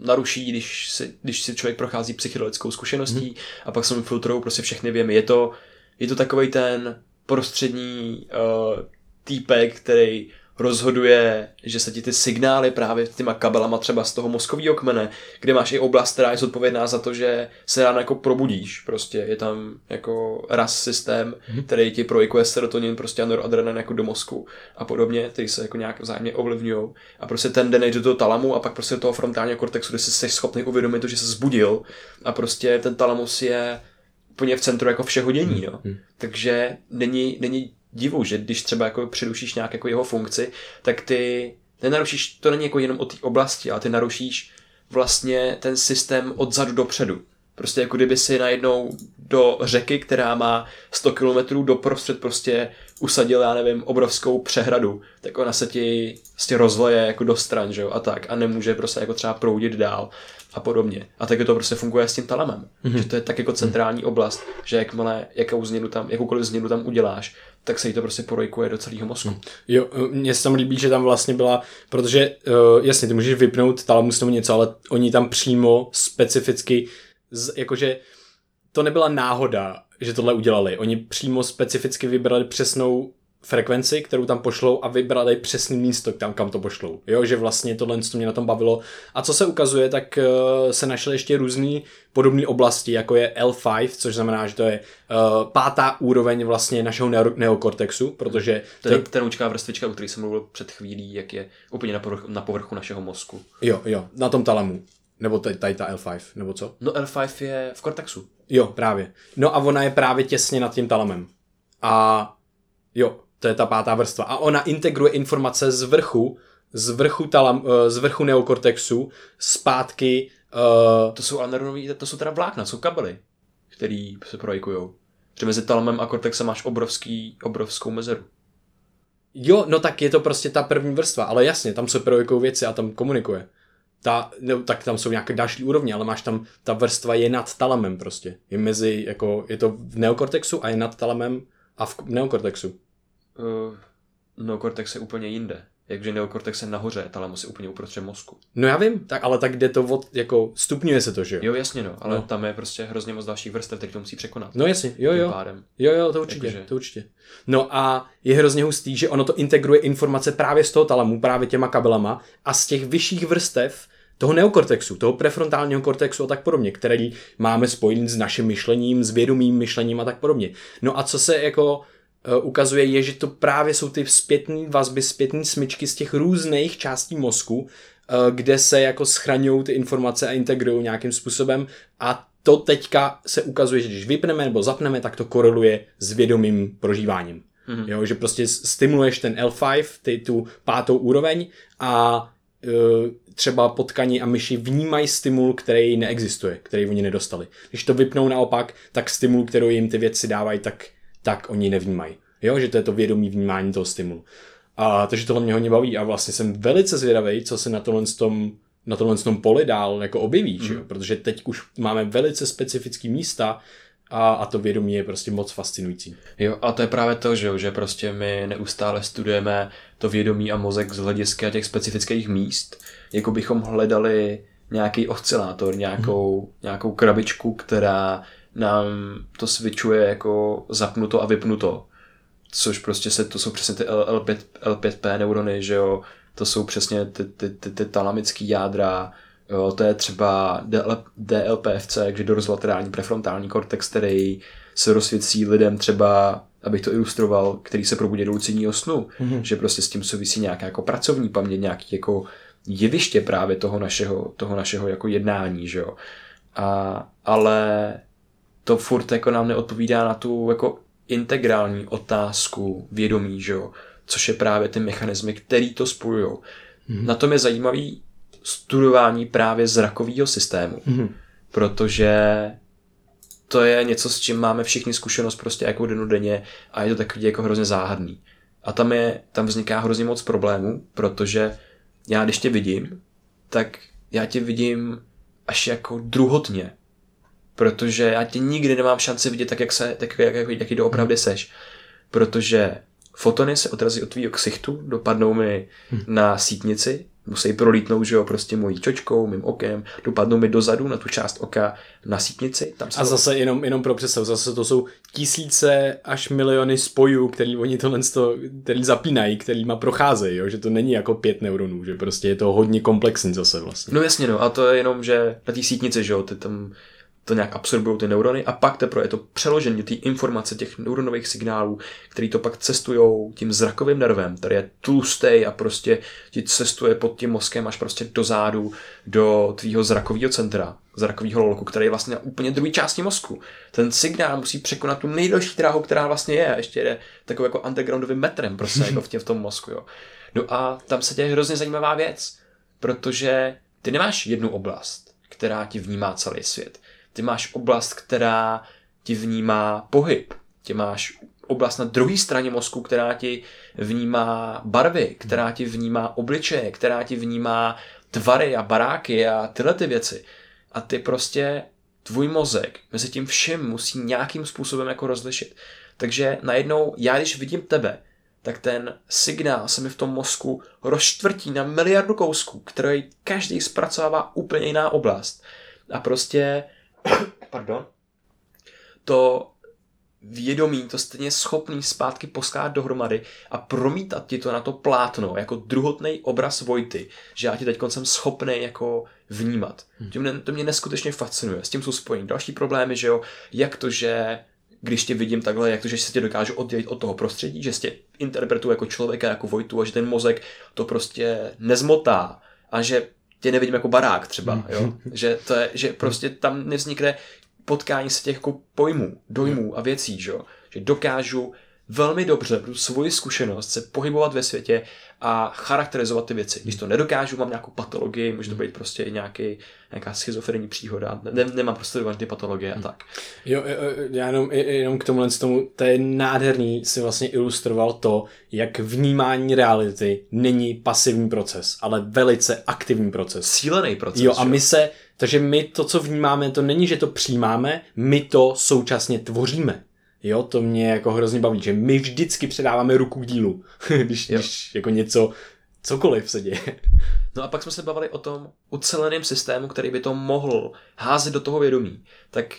naruší, když si, když si člověk prochází psychedelickou zkušeností Mhm. a pak se mu filtrují prostě všechny věmy. Je to, je to takový ten prostřední uh, týpek, který rozhoduje, že se ti ty signály právě těma kabelama třeba z toho mozkového kmene, kde máš i oblast, která je zodpovědná za to, že se ráno jako probudíš. Prostě je tam jako RAS systém, který ti projikuje serotonin, prostě a noradrenalin jako do mozku a podobně, ty se jako nějak vzájemně ovlivňují. A prostě ten den jde do toho talamu a pak prostě do toho frontálního kortexu, kde jsi schopný uvědomit to, že se zbudil a prostě ten talamus je úplně v centru jako všeho dění, no. Takže není, není divu, že když třeba jako přerušíš nějak jako jeho funkci, tak ty nenarušíš, to není jako jenom o té oblasti, ale ty narušíš vlastně ten systém odzadu dopředu. Prostě jako kdyby si najednou do řeky, která má 100 km doprostřed prostě usadil, já nevím, obrovskou přehradu, tak ona se ti prostě rozleje jako do stran, že jo, a tak, a nemůže prostě jako třeba proudit dál a podobně. A tak to prostě funguje s tím talamem. Mm-hmm. Že to je tak jako centrální oblast, že jakmile jakou změnu tam, jakoukoliv změnu tam uděláš, tak se jí to prostě projikuje do celého mozku. Jo, mně se tam líbí, že tam vlastně byla, protože uh, jasně, ty můžeš vypnout talamus nebo něco, ale oni tam přímo specificky, z, jakože to nebyla náhoda, že tohle udělali. Oni přímo specificky vybrali přesnou frekvenci, kterou tam pošlou a vybrali přesný místo, tam, kam to pošlou. Jo, že vlastně tohle to mě na tom bavilo. A co se ukazuje, tak uh, se našly ještě různé podobné oblasti, jako je L5, což znamená, že to je uh, pátá úroveň vlastně našeho neo- neokortexu, protože To je tenučká vrstvička, o které jsem mluvil před chvílí, jak je úplně na povrchu, na povrchu našeho mozku. Jo, jo, na tom talamu. Nebo tady, tady ta L5, nebo co? No L5 je v kortexu. Jo, právě. No a ona je právě těsně nad tím talamem. A jo, to je ta pátá vrstva. A ona integruje informace z vrchu, z vrchu, talam, eh, z vrchu neokortexu, zpátky, uh, To jsou ale neuronový, to jsou teda vlákna, jsou kabely, který se projikujou. Že mezi talamem a kortexem máš obrovský, obrovskou mezeru. jo, no tak je to prostě ta první vrstva, ale jasně, tam se projikují věci a tam komunikuje. Ta, no, tak tam jsou nějaké další úrovně, ale máš tam, ta vrstva je nad talamem prostě. Je mezi, jako, je to v neokortexu a je nad talamem a v neokortexu. Uh, no kortex je úplně jinde. Jakže neokortex je nahoře, talamus je úplně uprostřed mozku. No já vím, tak, ale tak jde to od, jako stupňuje se to, že jo? Jo, jasně no, ale No. tam je prostě hrozně moc dalších vrstev, teď to musí překonat. No jasně, jo, jo. pádem. Jo, jo, to určitě, Jakože- to určitě. No a je hrozně hustý, že ono to integruje informace právě z toho talamu, právě těma kabelama a z těch vyšších vrstev toho neokortexu, toho prefrontálního kortexu a tak podobně, který máme spojený s naším myšlením, s vědomým myšlením a tak podobně. No a co se jako ukazuje, je, že to právě jsou ty zpětné vazby, zpětné smyčky z těch různých částí mozku, eh, kde se jako schraňují ty informace a integrují nějakým způsobem a to teďka se ukazuje, že když vypneme nebo zapneme, tak to koreluje s vědomým prožíváním. Mm-hmm. Jo, že prostě stimuluješ ten L5, ty, tu pátou úroveň a e, třeba potkaní a myši vnímají stimul, který neexistuje, který oni nedostali. Když to vypnou naopak, tak stimul, kterou jim ty věci dávají, tak, tak oni nevnímají. Jo, že to je to vědomí vnímání toho stimulu. A, takže tohle mě hodně baví a vlastně jsem velice zvědavý, co se na tomhle tom, na tomhle tom poli dál jako objeví, mm. že jo? protože teď už máme velice specifický místa a, a to vědomí je prostě moc fascinující. Jo, a to je právě to, že, jo, že prostě my neustále studujeme to vědomí a mozek z hlediska těch specifických míst, jako bychom hledali nějaký oscilátor, nějakou, hmm. nějakou krabičku, která nám to switchuje jako zapnuto a vypnuto. Což prostě se, to jsou přesně ty L5, L5P neurony, že jo, to jsou přesně ty, ty, ty, ty talamické jádra, jo, to je třeba DL, DLPFC, takže dorozlaterální prefrontální kortex, který se rozsvěcí lidem třeba, abych to ilustroval, který se probudí do lucidního snu, mm-hmm. že prostě s tím souvisí nějaká jako pracovní paměť, nějaký jako jeviště právě toho našeho, toho našeho jako jednání, že jo. A, ale to furt jako nám neodpovídá na tu jako integrální otázku vědomí, že jo? což je právě ty mechanismy, který to spojují. Hmm. Na tom je zajímavý studování právě zrakového systému, hmm. protože to je něco, s čím máme všichni zkušenost prostě jako denně a je to takový jako hrozně záhadný. A tam, je, tam vzniká hrozně moc problémů, protože já když tě vidím, tak já tě vidím až jako druhotně protože já tě nikdy nemám šanci vidět tak, jak, se, tak jak, jak, jaký doopravdy seš. Protože fotony se odrazí od tvýho ksichtu, dopadnou mi hmm. na sítnici, musí prolítnout, že jo, prostě mojí čočkou, mým okem, dopadnou mi dozadu na tu část oka na sítnici. Tam se a zase jenom, jenom pro představu, zase to jsou tisíce až miliony spojů, který oni tohle to, který zapínají, kterýma procházejí, jo? že to není jako pět neuronů, že prostě je to hodně komplexní zase vlastně. No jasně, no, a to je jenom, že na té sítnici, že jo, ty tam to nějak absorbují ty neurony a pak teprve je to přeložení té informace těch neuronových signálů, který to pak cestují tím zrakovým nervem, který je tlustý a prostě ti cestuje pod tím mozkem až prostě do zádu, do tvýho zrakového centra, zrakového lolku, který je vlastně na úplně druhé části mozku. Ten signál musí překonat tu nejdelší dráhu, která vlastně je, a ještě jde takový jako undergroundovým metrem prostě jako v, tě, v tom mozku. Jo. No a tam se děje hrozně zajímavá věc, protože ty nemáš jednu oblast, která ti vnímá celý svět ty máš oblast, která ti vnímá pohyb. Ty máš oblast na druhé straně mozku, která ti vnímá barvy, která ti vnímá obličeje, která ti vnímá tvary a baráky a tyhle ty věci. A ty prostě, tvůj mozek mezi tím všem musí nějakým způsobem jako rozlišit. Takže najednou, já když vidím tebe, tak ten signál se mi v tom mozku rozčtvrtí na miliardu kousků, který každý zpracovává úplně jiná oblast. A prostě pardon, to vědomí, to stejně schopný zpátky poskát dohromady a promítat ti to na to plátno jako druhotný obraz Vojty, že já ti teď jsem schopný jako vnímat. Hmm. To, mě, to mě neskutečně fascinuje. S tím jsou spojení další problémy, že jo, jak to, že když tě vidím takhle, jak to, že se tě dokážu oddělit od toho prostředí, že tě interpretuji jako člověka, jako Vojtu a že ten mozek to prostě nezmotá a že tě nevidím jako barák třeba, jo? že, to je, že prostě tam nevznikne potkání se těch jako pojmů, dojmů a věcí, že, že dokážu velmi dobře svoji zkušenost se pohybovat ve světě a charakterizovat ty věci. Když to nedokážu, mám nějakou patologii, může to být prostě nějaký, nějaká schizofrenní příhoda, ne, nemám prostě ty patologie a hmm. tak. Jo, já jenom, jenom k tomuhle tomu, to je nádherný, si vlastně ilustroval to, jak vnímání reality není pasivní proces, ale velice aktivní proces. Cílený proces. Jo, a my se, takže my to, co vnímáme, to není, že to přijímáme, my to současně tvoříme. Jo, to mě jako hrozně baví, že my vždycky předáváme ruku k dílu, když, když jako něco, cokoliv se děje. No a pak jsme se bavili o tom uceleném systému, který by to mohl házet do toho vědomí. Tak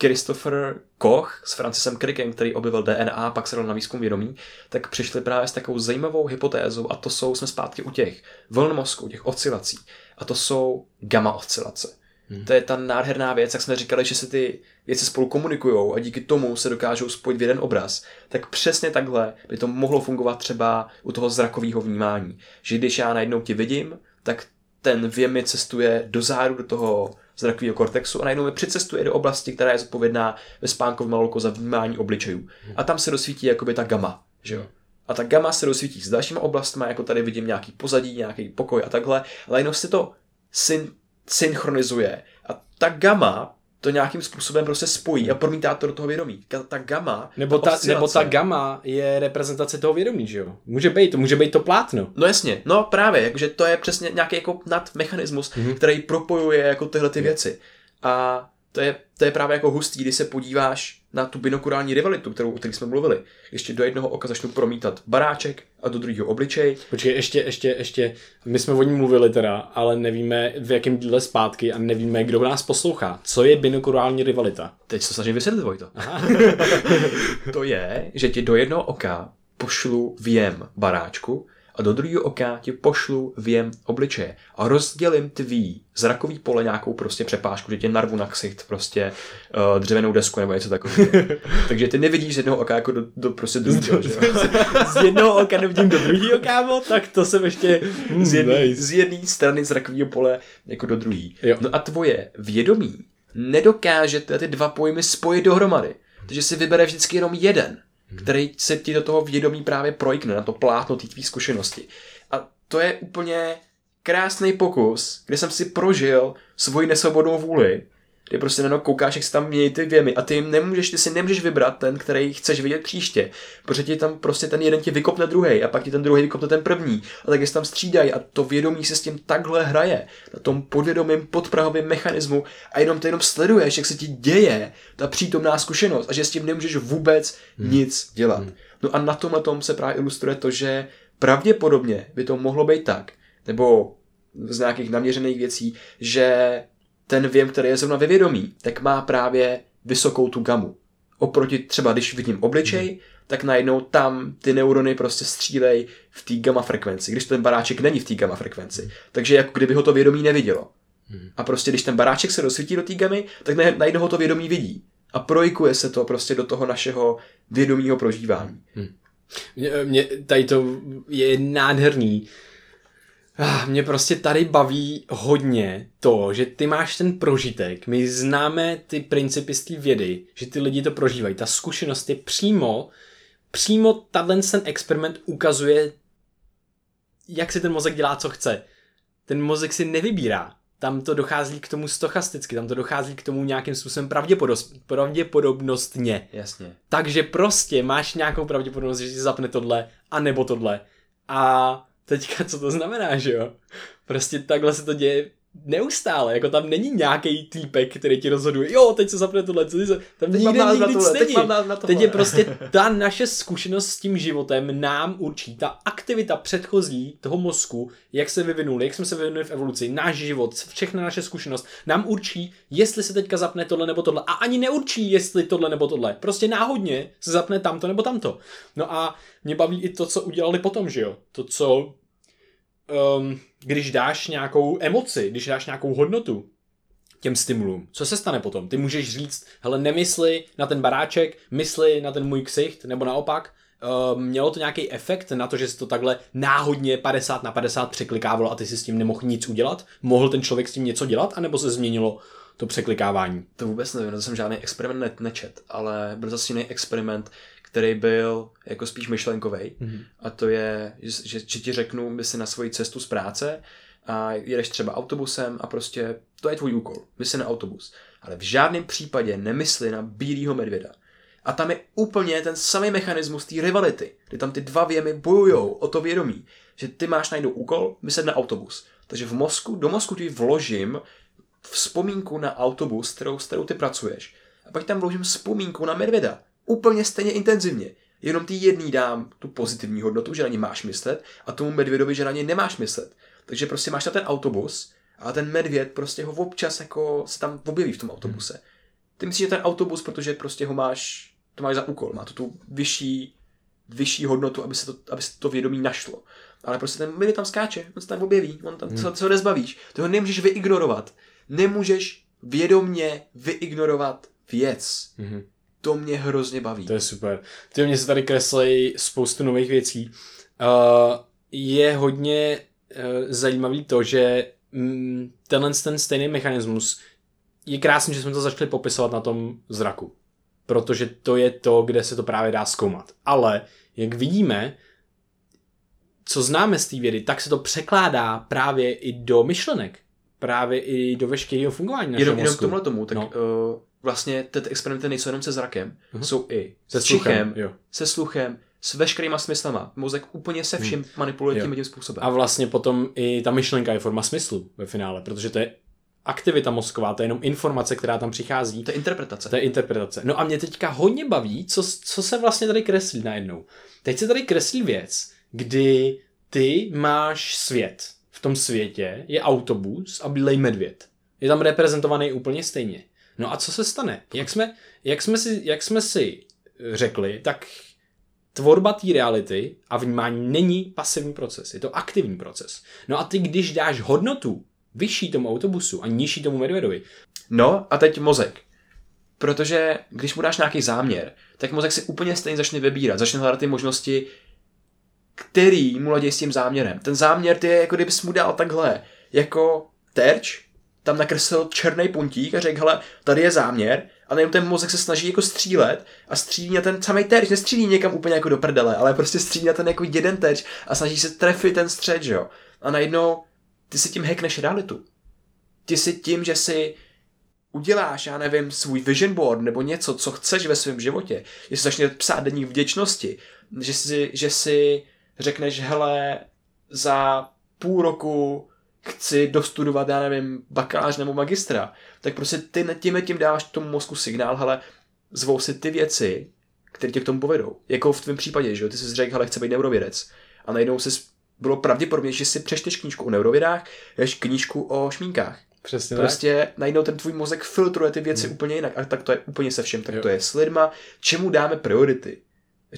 Christopher Koch s Francisem Crickem, který objevil DNA, pak se dal na výzkum vědomí, tak přišli právě s takovou zajímavou hypotézou a to jsou, jsme zpátky u těch vln mozku, těch oscilací. A to jsou gamma oscilace. Hmm. To je ta nádherná věc, jak jsme říkali, že se ty věci spolu komunikují a díky tomu se dokážou spojit v jeden obraz. Tak přesně takhle by to mohlo fungovat třeba u toho zrakového vnímání. Že když já najednou tě vidím, tak ten věm mi cestuje do zádu do toho zrakového kortexu a najednou mi přicestuje do oblasti, která je zodpovědná ve spánkovém malolku za vnímání obličejů. A tam se dosvítí jakoby ta gama, že jo. A ta gama se dosvítí s dalšíma oblastmi, jako tady vidím nějaký pozadí, nějaký pokoj a takhle, ale jenom se to syn synchronizuje. A ta gama to nějakým způsobem prostě spojí a promítá to do toho vědomí. Ta gamma, nebo ta, ta nebo ta gamma je reprezentace toho vědomí, že jo? Může být, to může být to plátno. No jasně, no právě, jakože to je přesně nějaký jako nadmechanismus, mm-hmm. který propojuje jako tyhle ty věci. A to je, to je právě jako hustý, když se podíváš na tu binokurální rivalitu, kterou, o které jsme mluvili. Ještě do jednoho oka začnu promítat baráček a do druhého obličej. Počkej, ještě, ještě, ještě, my jsme o ní mluvili teda, ale nevíme v jakém díle zpátky a nevíme, kdo nás poslouchá. Co je binokurální rivalita? Teď se snažím vysvětlit, Vojto. to je, že ti do jednoho oka pošlu věm baráčku a do druhého oka ti pošlu věm obličeje a rozdělím tvý zrakový pole nějakou prostě přepážku, že tě narvu na ksicht prostě uh, dřevěnou desku nebo něco takového. Takže ty nevidíš z jednoho oka jako do, do prostě druhého, jo? Z jednoho oka nevidím do druhého, kámo, tak to jsem ještě... z jedné z jedné strany zrakového pole jako do druhé. Jo. No a tvoje vědomí nedokáže ty dva pojmy spojit dohromady. Takže si vybere vždycky jenom jeden, který se ti do toho vědomí právě projkne, na to plátno té tvý zkušenosti. A to je úplně krásný pokus, kde jsem si prožil svoji nesvobodnou vůli, kdy prostě najednou koukáš, jak se tam mění ty věmy a ty jim nemůžeš, ty si nemůžeš vybrat ten, který chceš vidět příště, protože ti tam prostě ten jeden ti vykopne druhý a pak ti ten druhý vykopne ten první a tak se tam střídají a to vědomí se s tím takhle hraje na tom podvědomém podprahovém mechanismu a jenom ty jenom sleduješ, jak se ti děje ta přítomná zkušenost a že s tím nemůžeš vůbec hmm. nic dělat. Hmm. No a na tomhle tom se právě ilustruje to, že pravděpodobně by to mohlo být tak, nebo z nějakých naměřených věcí, že ten věm, který je zrovna ve vědomí, tak má právě vysokou tu gamu. Oproti třeba, když vidím obličej, hmm. tak najednou tam ty neurony prostě střílej v té gamma frekvenci, když ten baráček není v té gamma frekvenci. Hmm. Takže jako kdyby ho to vědomí nevidělo. Hmm. A prostě když ten baráček se rozsvítí do té gamy, tak najednou ho to vědomí vidí. A projikuje se to prostě do toho našeho vědomího prožívání. Hmm. Mě, mě tady to je nádherný, mě prostě tady baví hodně to, že ty máš ten prožitek, my známe ty principy z té vědy, že ty lidi to prožívají, ta zkušenost je přímo, přímo tato ten experiment ukazuje, jak si ten mozek dělá, co chce. Ten mozek si nevybírá. Tam to dochází k tomu stochasticky, tam to dochází k tomu nějakým způsobem pravděpodobnostně. Jasně. Takže prostě máš nějakou pravděpodobnost, že si zapne tohle, a nebo tohle. A teďka co to znamená, že jo? Prostě takhle se to děje neustále, jako tam není nějaký týpek, který ti rozhoduje, jo, teď se zapne tohle, co se, tam teď nikde nikdy nic není. Teď, na teď je prostě ta naše zkušenost s tím životem nám určí, ta aktivita předchozí toho mozku, jak se vyvinul, jak jsme se vyvinuli v evoluci, náš život, všechna naše zkušenost, nám určí, jestli se teďka zapne tohle nebo tohle. A ani neurčí, jestli tohle nebo tohle. Prostě náhodně se zapne tamto nebo tamto. No a mě baví i to, co udělali potom, že jo? To, co um, když dáš nějakou emoci, když dáš nějakou hodnotu těm stimulům, co se stane potom? Ty můžeš říct, hele, nemysli na ten baráček, mysli na ten můj ksicht, nebo naopak, uh, mělo to nějaký efekt na to, že se to takhle náhodně 50 na 50 překlikávalo a ty si s tím nemohl nic udělat? Mohl ten člověk s tím něco dělat, anebo se změnilo to překlikávání? To vůbec nevím, to jsem žádný experiment nečet, ale byl zase jiný experiment, který byl jako spíš myšlenkový. Mm-hmm. A to je, že, že, ti řeknu, my si na svoji cestu z práce a jedeš třeba autobusem a prostě to je tvůj úkol, mysli na autobus. Ale v žádném případě nemysli na bílýho medvěda. A tam je úplně ten samý mechanismus té rivality, kdy tam ty dva věmy bojujou o to vědomí, že ty máš najdu úkol, myslet na autobus. Takže v mozku, do mozku ti vložím vzpomínku na autobus, kterou, s kterou ty pracuješ. A pak tam vložím vzpomínku na medvěda, úplně stejně intenzivně. Jenom ty jedný dám tu pozitivní hodnotu, že na ně máš myslet, a tomu medvědovi, že na ně nemáš myslet. Takže prostě máš na ten autobus a ten medvěd prostě ho občas jako se tam objeví v tom autobuse. Ty myslíš, že ten autobus, protože prostě ho máš, to máš za úkol, má to tu vyšší, vyšší hodnotu, aby se to, aby se to vědomí našlo. Ale prostě ten medvěd tam skáče, on se tam objeví, on tam, hmm. co, co nezbavíš. Ty ho nemůžeš vyignorovat. Nemůžeš vědomně vyignorovat věc. Hmm to mě hrozně baví. To je super. Ty mě se tady kreslej spoustu nových věcí. Uh, je hodně uh, zajímavý to, že mm, tenhle ten stejný mechanismus je krásný, že jsme to začali popisovat na tom zraku. Protože to je to, kde se to právě dá zkoumat. Ale, jak vidíme, co známe z té vědy, tak se to překládá právě i do myšlenek. Právě i do veškerého fungování našeho jenom, mozku. Jenom k tomhle tomu, tak no. uh, vlastně ty experimenty nejsou jenom se zrakem, uh-huh. jsou i se s sluchem, jo. se sluchem, s veškerýma smyslama. Mozek úplně se vším hmm. manipuluje tím tím způsobem. A vlastně potom i ta myšlenka je forma smyslu ve finále, protože to je aktivita mozková, to je jenom informace, která tam přichází. To je interpretace. To je interpretace. No a mě teďka hodně baví, co, co se vlastně tady kreslí najednou. Teď se tady kreslí věc, kdy ty máš svět. V tom světě je autobus a bílej medvěd. Je tam reprezentovaný úplně stejně. No a co se stane? Jak jsme, jak jsme, si, jak jsme si řekli, tak tvorba té reality a vnímání není pasivní proces, je to aktivní proces. No a ty, když dáš hodnotu vyšší tomu autobusu a nižší tomu medvědovi, No a teď mozek. Protože když mu dáš nějaký záměr, tak mozek si úplně stejně začne vybírat, začne hledat ty možnosti, který mu ladí s tím záměrem. Ten záměr ty je, jako kdybys mu dal takhle, jako terč, tam nakreslil černý puntík a řekl, hele, tady je záměr, a nejenom ten mozek se snaží jako střílet a střílí na ten samý terč, nestřílí někam úplně jako do prdele, ale prostě střílí na ten jako jeden terč a snaží se trefit ten střed, že jo. A najednou ty si tím hackneš realitu. Ty si tím, že si uděláš, já nevím, svůj vision board nebo něco, co chceš ve svém životě, že si začneš psát denní vděčnosti, že si, že si řekneš, hele, za půl roku chci dostudovat, já nevím, bakalář nebo magistra, tak prostě ty tím tím dáváš tomu mozku signál, hele, zvou si ty věci, které tě k tomu povedou. Jako v tvém případě, že jo, ty jsi řekl, hele, chci být neurovědec. A najednou si bylo pravděpodobně, že si přečteš knížku o neurovědách, jdeš knížku o šmínkách. Přesně prostě tak. najednou ten tvůj mozek filtruje ty věci hmm. úplně jinak. A tak to je úplně se všem. Tak jo. to je s lidma, čemu dáme priority,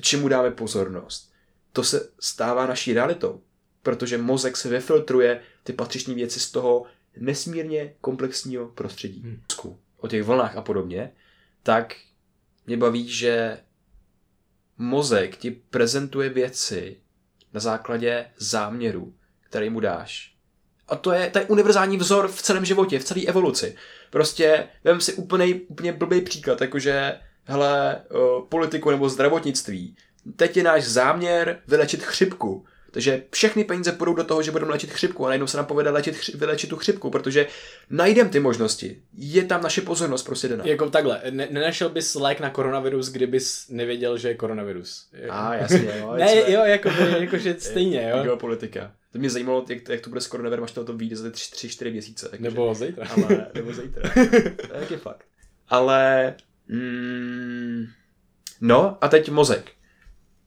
čemu dáme pozornost. To se stává naší realitou. Protože mozek se vyfiltruje ty patřičné věci z toho nesmírně komplexního prostředí. Hmm. O těch vlnách a podobně, tak mě baví, že mozek ti prezentuje věci na základě záměru, který mu dáš. A to je, to je univerzální vzor v celém životě, v celé evoluci. Prostě vem si úplně, úplně blbý příklad, jakože hele, politiku nebo zdravotnictví. Teď je náš záměr vylečit chřipku. Takže všechny peníze půjdou do toho, že budeme léčit chřipku a najednou se nám povede léčit, vylečit tu chřipku, protože najdeme ty možnosti. Je tam naše pozornost prostě daná. Jako takhle, ne, nenašel bys lék na koronavirus, kdybys nevěděl, že je koronavirus. A ah, jasně, jo. ne, jsme... jo, jako, jako že stejně, jo. Geopolitika. To mě zajímalo, jak, jak to bude s koronavirem, až to, to vyjde za 3-4 měsíce. Takže, nebo zítra. Ale, nebo zítra. tak je fakt. Ale, mm, no a teď mozek.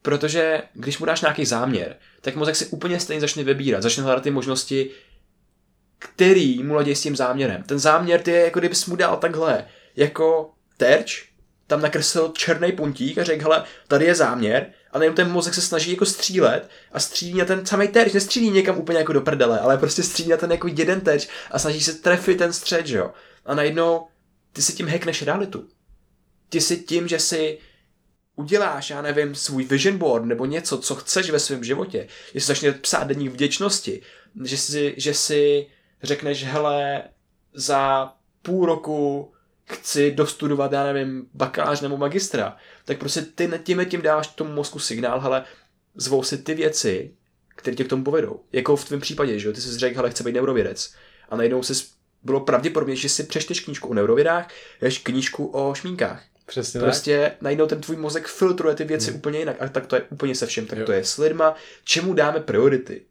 Protože když mu dáš nějaký záměr, tak mozek si úplně stejně začne vybírat, začne hledat ty možnosti, který mu ladí s tím záměrem. Ten záměr ty je, jako kdybys mu dal takhle, jako terč, tam nakreslil černý puntík a řekl, hele, tady je záměr, a nejenom ten mozek se snaží jako střílet a střílí na ten samý terč, nestřílí někam úplně jako do prdele, ale prostě střílí na ten jako jeden terč a snaží se trefit ten střed, jo. A najednou ty si tím hackneš realitu. Ty si tím, že si uděláš, já nevím, svůj vision board nebo něco, co chceš ve svém životě, že si začneš psát denní vděčnosti, že si, že si řekneš, hele, za půl roku chci dostudovat, já nevím, bakalář nebo magistra, tak prostě ty tím tím dáváš tomu mozku signál, hele, zvou si ty věci, které tě k tomu povedou. Jako v tvém případě, že jo, ty jsi řekl, hele, chci být neurovědec. A najednou si bylo pravděpodobně, že si přečteš knížku o neurovědách, jdeš knížku o šmínkách. Přesně prostě tak. najednou ten tvůj mozek filtruje ty věci hmm. úplně jinak. A tak to je úplně se všem. Tak jo. to je s lidma, čemu dáme priority,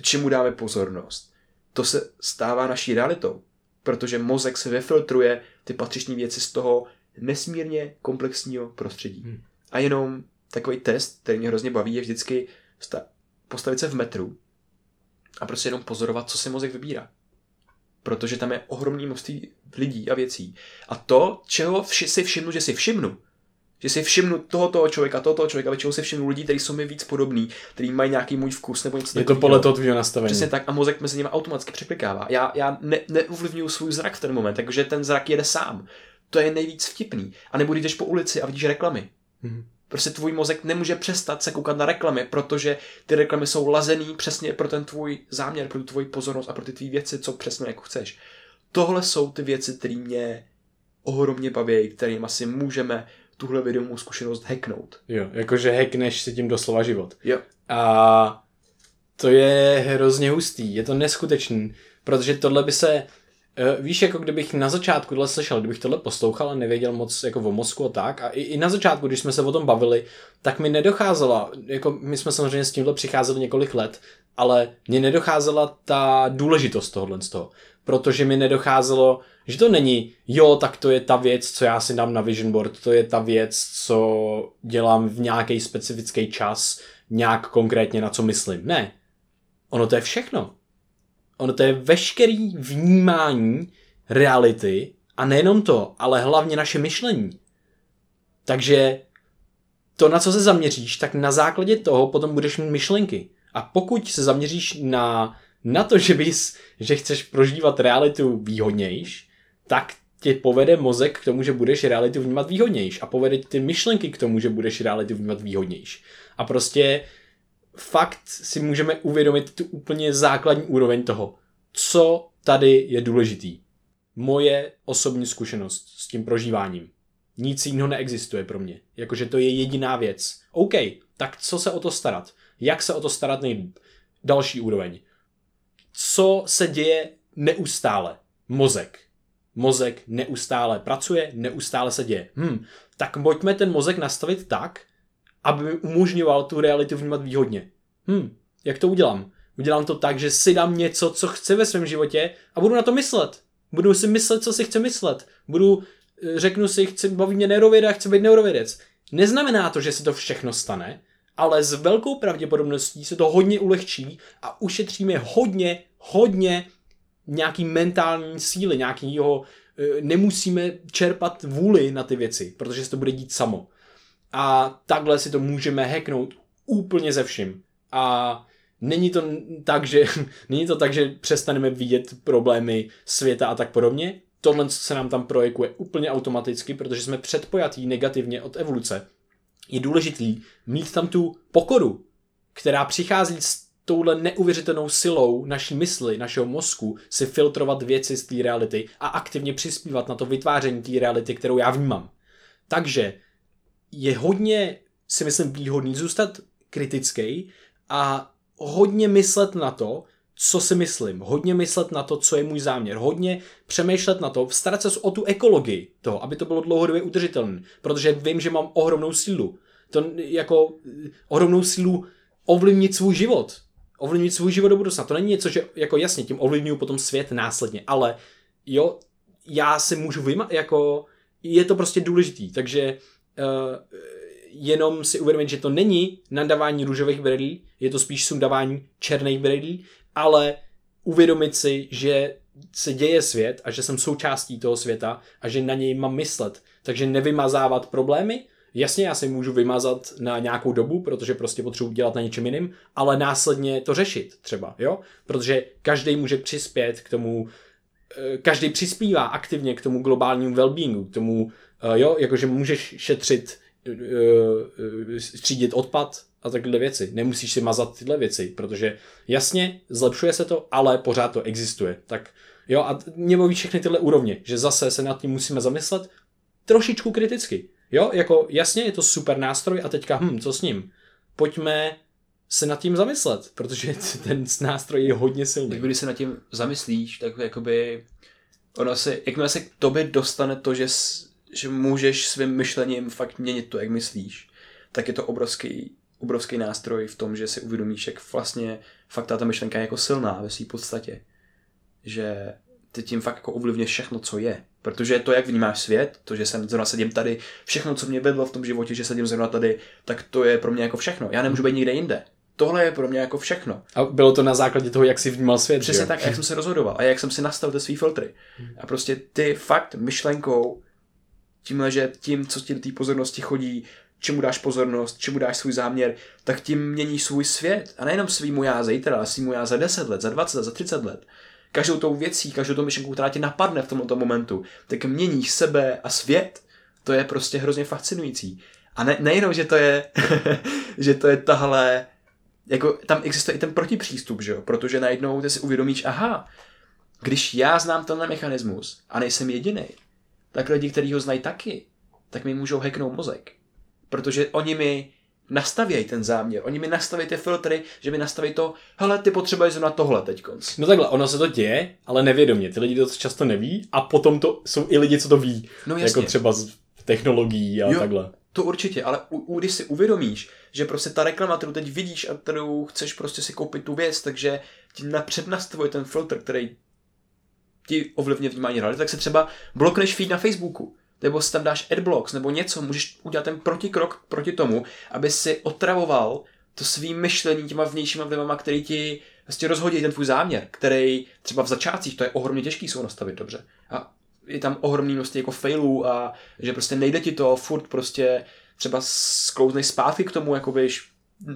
čemu dáme pozornost. To se stává naší realitou. Protože mozek se vyfiltruje ty patřičné věci z toho nesmírně komplexního prostředí. Hmm. A jenom takový test, který mě hrozně baví, je vždycky postavit se v metru a prostě jenom pozorovat, co si mozek vybírá protože tam je ohromný množství lidí a věcí. A to, čeho vši, si všimnu, že si všimnu, že si všimnu tohoto člověka, tohoto člověka, většinou si všimnu lidí, kteří jsou mi víc podobní, kteří mají nějaký můj vkus nebo něco Je to podle toho tvého nastavení. Přesně tak a mozek mezi nimi automaticky překlikává. Já, já ne, neuvlivňuji svůj zrak v ten moment, takže ten zrak jede sám. To je nejvíc vtipný. A nebo jdeš po ulici a vidíš reklamy. Mm-hmm. Prostě tvůj mozek nemůže přestat se koukat na reklamy, protože ty reklamy jsou lazený přesně pro ten tvůj záměr, pro tu tvoji pozornost a pro ty tvý věci, co přesně jako chceš. Tohle jsou ty věci, které mě ohromně baví, kterým asi můžeme tuhle videovou zkušenost hacknout. Jo, jakože hackneš si tím doslova život. Jo. A to je hrozně hustý, je to neskutečný, protože tohle by se víš, jako kdybych na začátku tohle slyšel, kdybych tohle poslouchal a nevěděl moc jako o mozku a tak, a i, i na začátku, když jsme se o tom bavili, tak mi nedocházela, jako my jsme samozřejmě s tímhle přicházeli několik let, ale mně nedocházela ta důležitost tohohle z toho. Protože mi nedocházelo, že to není, jo, tak to je ta věc, co já si dám na vision board, to je ta věc, co dělám v nějaký specifický čas, nějak konkrétně na co myslím. Ne. Ono to je všechno. Ono to je veškerý vnímání reality a nejenom to, ale hlavně naše myšlení. Takže to, na co se zaměříš, tak na základě toho potom budeš mít myšlenky. A pokud se zaměříš na, na to, že, bys, že chceš prožívat realitu výhodnějš, tak tě povede mozek k tomu, že budeš realitu vnímat výhodnějš a povede ty myšlenky k tomu, že budeš realitu vnímat výhodnějš. A prostě fakt si můžeme uvědomit tu úplně základní úroveň toho, co tady je důležitý. Moje osobní zkušenost s tím prožíváním. Nic jiného neexistuje pro mě. Jakože to je jediná věc. OK, tak co se o to starat? Jak se o to starat nejlíp? Další úroveň. Co se děje neustále? Mozek. Mozek neustále pracuje, neustále se děje. Hm, tak pojďme ten mozek nastavit tak, aby mi umožňoval tu realitu vnímat výhodně. Hm, jak to udělám? Udělám to tak, že si dám něco, co chci ve svém životě a budu na to myslet. Budu si myslet, co si chci myslet. Budu, eh, řeknu si, chci, baví mě neurověda, chci být neurovědec. Neznamená to, že se to všechno stane, ale s velkou pravděpodobností se to hodně ulehčí a ušetříme hodně, hodně nějaký mentální síly, nějakýho, eh, nemusíme čerpat vůli na ty věci, protože se to bude dít samo. A takhle si to můžeme hacknout úplně ze vším. A není to tak, že, není to tak, že přestaneme vidět problémy světa a tak podobně. Tohle co se nám tam projekuje úplně automaticky, protože jsme předpojatí negativně od evoluce. Je důležitý mít tam tu pokoru, která přichází s touhle neuvěřitelnou silou naší mysli, našeho mozku, si filtrovat věci z té reality a aktivně přispívat na to vytváření té reality, kterou já vnímám. Takže je hodně, si myslím, výhodný zůstat kritický a hodně myslet na to, co si myslím, hodně myslet na to, co je můj záměr, hodně přemýšlet na to, starat se o tu ekologii toho, aby to bylo dlouhodobě udržitelné, protože vím, že mám ohromnou sílu. To jako ohromnou sílu ovlivnit svůj život. Ovlivnit svůj život do budoucna. To není něco, že jako jasně, tím ovlivňuju potom svět následně, ale jo, já si můžu vyma, jako je to prostě důležitý, takže jenom si uvědomit, že to není nadávání růžových brýlí, je to spíš sundávání černých brýlí, ale uvědomit si, že se děje svět a že jsem součástí toho světa a že na něj mám myslet. Takže nevymazávat problémy, Jasně, já si můžu vymazat na nějakou dobu, protože prostě potřebuji dělat na něčem jiným, ale následně to řešit třeba, jo? Protože každý může přispět k tomu, eh, každý přispívá aktivně k tomu globálnímu wellbeingu, k tomu, eh, jo, jakože můžeš šetřit Eh, střídit odpad a takhle věci. Nemusíš si mazat tyhle věci, protože jasně, zlepšuje se to, ale pořád to existuje. Tak jo, a mě baví všechny tyhle úrovně, že zase se nad tím musíme zamyslet trošičku kriticky. Jo, jako jasně, je to super nástroj a teďka, hm, co s ním? Pojďme se nad tím zamyslet, protože ten nástroj je hodně silný. Když se nad tím zamyslíš, tak jakoby ono se, jakmile se k tobě dostane to, že že můžeš svým myšlením fakt měnit to, jak myslíš, tak je to obrovský, obrovský nástroj v tom, že si uvědomíš, jak vlastně fakt ta myšlenka je jako silná ve své podstatě. Že ty tím fakt jako ovlivňuješ všechno, co je. Protože to, jak vnímáš svět, to, že jsem zrovna sedím tady, všechno, co mě vedlo v tom životě, že sedím zrovna tady, tak to je pro mě jako všechno. Já nemůžu být nikde jinde. Tohle je pro mě jako všechno. A bylo to na základě toho, jak jsi vnímal svět. Přesně tak, jak jsem se rozhodoval a jak jsem si nastavil ty svý filtry. A prostě ty fakt myšlenkou tímhle, že tím, co ti do té pozornosti chodí, čemu dáš pozornost, čemu dáš svůj záměr, tak tím mění svůj svět. A nejenom svýmu já zítra, ale svýmu já za 10 let, za 20 let, za 30 let. Každou tou věcí, každou tou myšlenkou, která tě napadne v tomto momentu, tak měníš sebe a svět. To je prostě hrozně fascinující. A ne, nejenom, že to je, že to je tahle, jako tam existuje i ten protipřístup, že jo? protože najednou ty si uvědomíš, aha, když já znám tenhle mechanismus a nejsem jediný, tak lidi, kteří ho znají taky, tak mi můžou hacknout mozek. Protože oni mi nastavějí ten záměr, oni mi nastaví ty filtry, že mi nastaví to, hele, ty potřebuješ na tohle teď. No takhle, ono se to děje, ale nevědomě. Ty lidi to často neví a potom to jsou i lidi, co to ví. No jasně. Jako třeba z technologií a jo. takhle. To určitě, ale u, u, když si uvědomíš, že prostě ta reklama, kterou teď vidíš a kterou chceš prostě si koupit tu věc, takže ti napřednastavuje ten filtr, který ti ovlivňuje vnímání reality, tak se třeba blokneš feed na Facebooku, nebo si tam dáš adblocks, nebo něco, můžeš udělat ten protikrok proti tomu, aby si otravoval to svým myšlení těma vnějšíma vlivama, který ti vlastně rozhodí ten tvůj záměr, který třeba v začátcích, to je ohromně těžký jsou nastavit dobře. A je tam ohromný množství jako failů a že prostě nejde ti to, furt prostě třeba sklouzneš zpátky k tomu, jakoby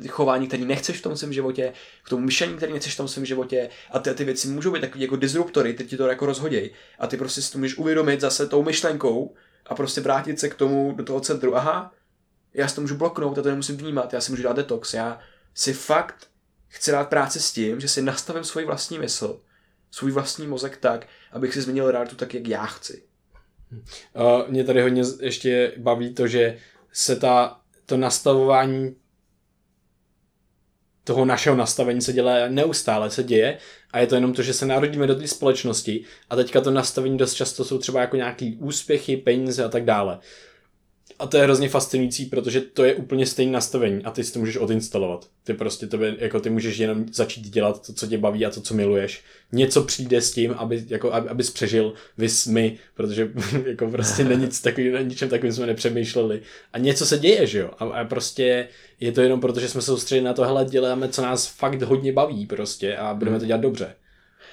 chování, který nechceš v tom svém životě, k tomu myšlení, který nechceš v tom svém životě a ty, ty věci můžou být takový jako disruptory, ty ti to jako rozhoděj a ty prostě si to můžeš uvědomit zase tou myšlenkou a prostě vrátit se k tomu do toho centru. Aha, já si to můžu bloknout, já to nemusím vnímat, já si můžu dát detox, já si fakt chci dát práci s tím, že si nastavím svůj vlastní mysl, svůj vlastní mozek tak, abych si změnil realitu tak, jak já chci. Uh, mě tady hodně ještě baví to, že se ta, to nastavování toho našeho nastavení se dělá neustále, se děje a je to jenom to, že se narodíme do té společnosti a teďka to nastavení dost často jsou třeba jako nějaký úspěchy, peníze a tak dále. A to je hrozně fascinující, protože to je úplně stejné nastavení a ty si to můžeš odinstalovat. Ty prostě tebe, jako ty můžeš jenom začít dělat to, co tě baví a to, co miluješ. Něco přijde s tím, aby, jako, aby, abys přežil vys my, protože jako prostě na nic takový, na ničem takovým jsme nepřemýšleli. A něco se děje, že jo? A, a prostě je to jenom proto, že jsme se soustředili na to, hele, děláme, co nás fakt hodně baví prostě a budeme to dělat dobře.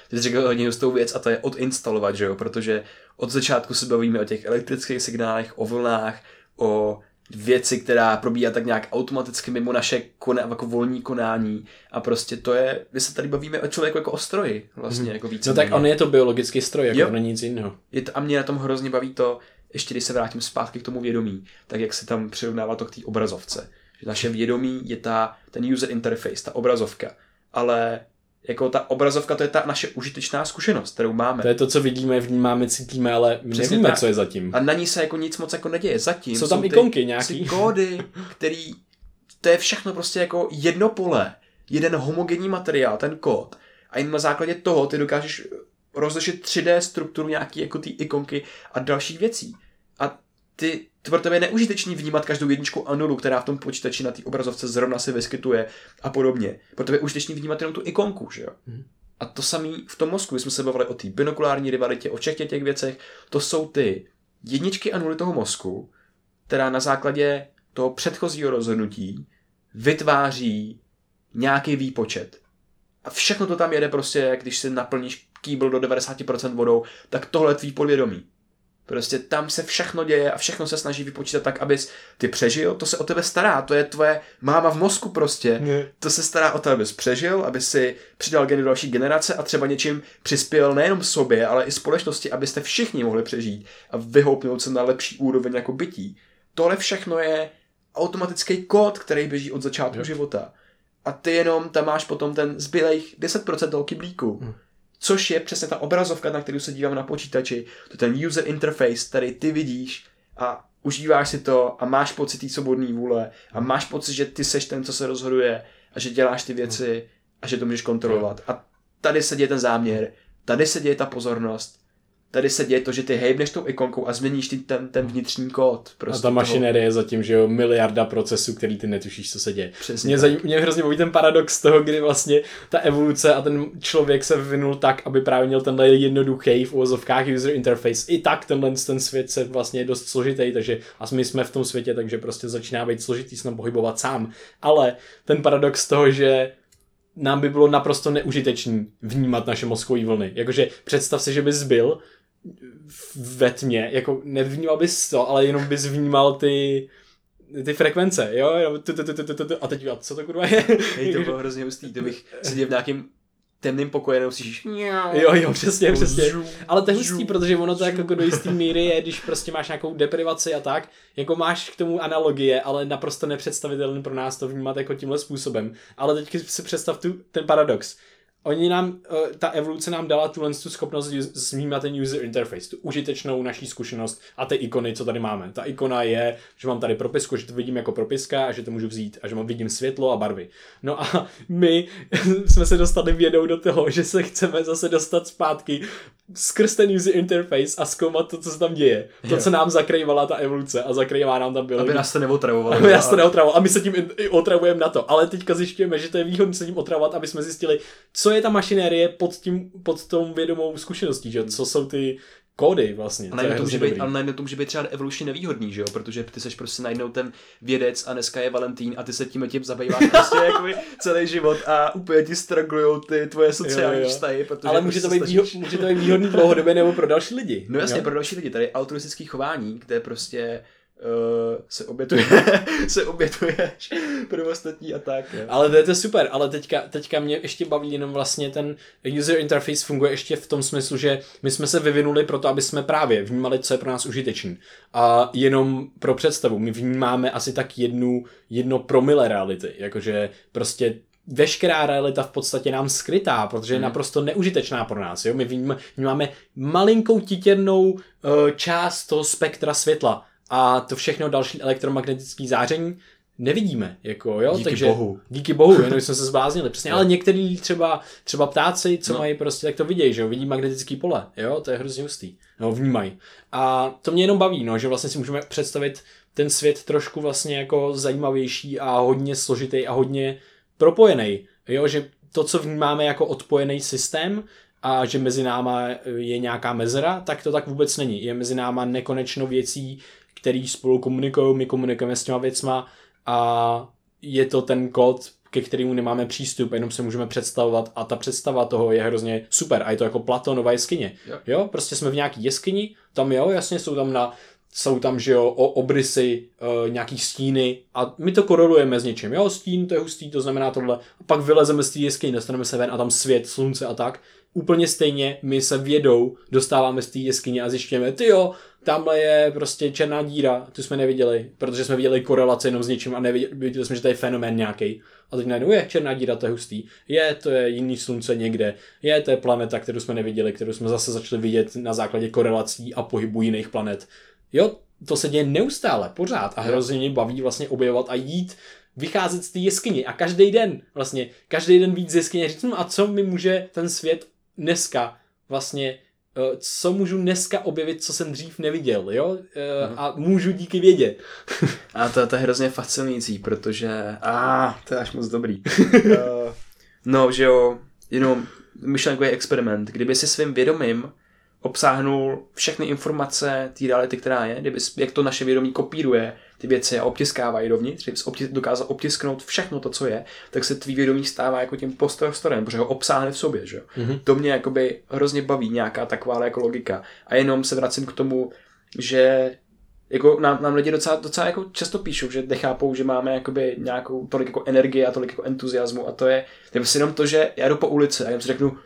Ty jsi řekl hodně tou věc a to je odinstalovat, že jo? Protože od začátku se bavíme o těch elektrických signálech, o vlnách, o věci, která probíhá tak nějak automaticky mimo naše kona, jako volní konání a prostě to je, my se tady bavíme o člověku jako o stroji vlastně, hmm. jako více. No tak on je to biologický stroj, jako jo. to není nic jiného. Je to, a mě na tom hrozně baví to, ještě když se vrátím zpátky k tomu vědomí, tak jak se tam přirovnává to k té obrazovce. Že naše vědomí je ta, ten user interface, ta obrazovka. Ale jako ta obrazovka, to je ta naše užitečná zkušenost, kterou máme. To je to, co vidíme, vnímáme, cítíme, ale my Přesně nevíme, tak. co je zatím. A na ní se jako nic moc jako neděje. Zatím jsou tam jsou ikonky nějaký. kódy, který, to je všechno prostě jako jedno pole, jeden homogenní materiál, ten kód. A jen na základě toho ty dokážeš rozlišit 3D strukturu nějaký jako ty ikonky a dalších věcí. A ty pro tebe je neužitečný vnímat každou jedničku a nulu, která v tom počítači na té obrazovce zrovna se vyskytuje a podobně. Pro tebe je užitečný vnímat jenom tu ikonku, že jo? Hmm. A to samé v tom mozku, jsme se bavili o té binokulární rivalitě, o všech těch věcech, to jsou ty jedničky a nuly toho mozku, která na základě toho předchozího rozhodnutí vytváří nějaký výpočet. A všechno to tam jede prostě, když si naplníš kýbl do 90% vodou, tak tohle je tvý podvědomí. Prostě tam se všechno děje a všechno se snaží vypočítat tak, abys ty přežil, to se o tebe stará, to je tvoje máma v mozku prostě. Ne. To se stará o to, abys přežil, aby si přidal geny do další generace a třeba něčím přispěl nejenom sobě, ale i společnosti, abyste všichni mohli přežít a vyhoupnout se na lepší úroveň jako bytí. Tohle všechno je automatický kód, který běží od začátku ne. života. A ty jenom tam máš potom ten zbylejch 10% toho kyblíku. Hmm což je přesně ta obrazovka, na kterou se dívám na počítači, to je ten user interface, který ty vidíš a užíváš si to a máš pocit té svobodné vůle a máš pocit, že ty seš ten, co se rozhoduje a že děláš ty věci a že to můžeš kontrolovat. A tady se děje ten záměr, tady se děje ta pozornost tady se děje to, že ty hejbneš tou ikonkou a změníš ty ten, ten vnitřní kód. Prostě a ta mašinérie je zatím, že jo, miliarda procesů, který ty netušíš, co se děje. Přesně mě, zajím, mě hrozně baví ten paradox toho, kdy vlastně ta evoluce a ten člověk se vyvinul tak, aby právě měl tenhle jednoduchý v uvozovkách user interface. I tak tenhle ten svět se vlastně je dost složitý, takže a my jsme v tom světě, takže prostě začíná být složitý se pohybovat sám. Ale ten paradox toho, že nám by bylo naprosto neužitečný vnímat naše mozkové vlny. Jakože představ si, že bys byl ve tmě, jako nevnímal bys to, ale jenom bys vnímal ty ty frekvence, jo, a teď a co to kurva je? Hej, to bylo hrozně hustý, to bych seděl v nějakým temným pokoji jenom slyšíš Jo, jo, přesně, přesně. Ale to je hustý, protože ono to jako do jistý míry je, když prostě máš nějakou deprivaci a tak, jako máš k tomu analogie, ale naprosto nepředstavitelný pro nás to vnímat jako tímhle způsobem. Ale teď si představ tu, ten paradox Oni nám, eh, ta evoluce nám dala tuhle tu schopnost vnímat ten user interface, tu užitečnou naší zkušenost a ty ikony, co tady máme. Ta ikona je, že mám tady propisku, že to vidím jako propiska a že to můžu vzít a že mám vidím světlo a barvy. No a my jsme se dostali vědou do toho, že se chceme zase dostat zpátky skrz ten user interface a zkoumat to, co se tam děje. To, co nám zakrývala ta evoluce a zakrývá nám tam biologie. Aby nás to neotravovalo. Aby nás to neotravovalo. A my se tím i otravujeme na to. Ale teďka zjišťujeme, že to je výhodné se tím otravovat, aby jsme zjistili, co je ta mašinérie pod, tím, pod tou vědomou zkušeností, že? co jsou ty kódy vlastně. A najednou to může být, ale najednou to může být třeba evolučně nevýhodný, že jo? Protože ty seš prostě najednou ten vědec a dneska je Valentín a ty se tím tím zabýváš prostě jakoby celý život a úplně ti strugglujou ty tvoje sociální Jo, jo. vztahy, protože Ale může to, být výho- může to být výhodný dlouhodobě nebo pro další lidi. No jasně, Jo? pro další lidi, tady je altruistický chování, kde prostě uh, se obětuje, se obětuješ pro ostatní a tak. Jo. Ale to je to super, ale teďka, teďka mě ještě baví jenom vlastně ten user interface funguje ještě v tom smyslu, že my jsme se vyvinuli proto, aby jsme právě vnímali, co je pro nás užitečný. A jenom pro představu, my vnímáme asi tak jednu, jedno promile reality, jakože prostě veškerá realita v podstatě nám skrytá, protože je naprosto neužitečná pro nás. Jo? My vnímáme, vnímáme malinkou titěrnou uh, část toho spektra světla a to všechno další elektromagnetické záření nevidíme. Jako, jo? Díky Takže, bohu. Díky bohu, jenom jsme se zbláznili. Přesně, ale některý třeba, třeba ptáci, co no. mají prostě, tak to vidějí, že jo, vidí magnetický pole, jo, to je hrozně hustý, no, vnímají. A to mě jenom baví, no, že vlastně si můžeme představit ten svět trošku vlastně jako zajímavější a hodně složitý a hodně propojený, jo, že to, co vnímáme jako odpojený systém, a že mezi náma je nějaká mezera, tak to tak vůbec není. Je mezi náma nekonečno věcí, které spolu komunikují, my komunikujeme s těma věcma a je to ten kód, ke kterému nemáme přístup, jenom se můžeme představovat a ta představa toho je hrozně super a je to jako Platonova jeskyně. Jo. Jo, prostě jsme v nějaký jeskyni, tam jo, jasně jsou tam na jsou tam, že jo, o obrysy, e, nějaký stíny a my to korelujeme s něčím. Jo, stín, to je hustý, to znamená tohle. A pak vylezeme z té jeskyně, dostaneme se ven a tam svět, slunce a tak. Úplně stejně my se vědou dostáváme z té jeskyně a zjišťujeme, ty jo, tamhle je prostě černá díra, tu jsme neviděli, protože jsme viděli korelaci jenom s něčím a neviděli jsme, že to je fenomén nějaký. A teď najednou je černá díra, to je hustý. Je, to je jiný slunce někde. Je, to je planeta, kterou jsme neviděli, kterou jsme zase začali vidět na základě korelací a pohybu jiných planet. Jo, to se děje neustále, pořád a hrozně mě baví vlastně objevovat a jít vycházet z té jeskyně a každý den vlastně, každý den víc z jeskyně říct, no a co mi může ten svět dneska vlastně co můžu dneska objevit, co jsem dřív neviděl, jo? Eh, A můžu díky vědě. A to, to je hrozně fascinující, protože... A ah, to je až moc dobrý. uh, no, že jo, jenom myšlenkový experiment. Kdyby si svým vědomím obsáhnul všechny informace té reality, která je, kdyby, jak to naše vědomí kopíruje ty věci a obtiskávají dovnitř, kdyby obtis, dokázal obtisknout všechno to, co je, tak se tvý vědomí stává jako tím prostorem, protože ho obsáhne v sobě, že. Mm-hmm. To mě jakoby hrozně baví, nějaká taková jako logika. A jenom se vracím k tomu, že jako nám, nám lidi docela, docela jako často píšou, že nechápou, že máme jakoby nějakou tolik jako energie a tolik jako entuziasmu a to je, to je prostě jenom to, že já jdu po ulici a jenom si řeknu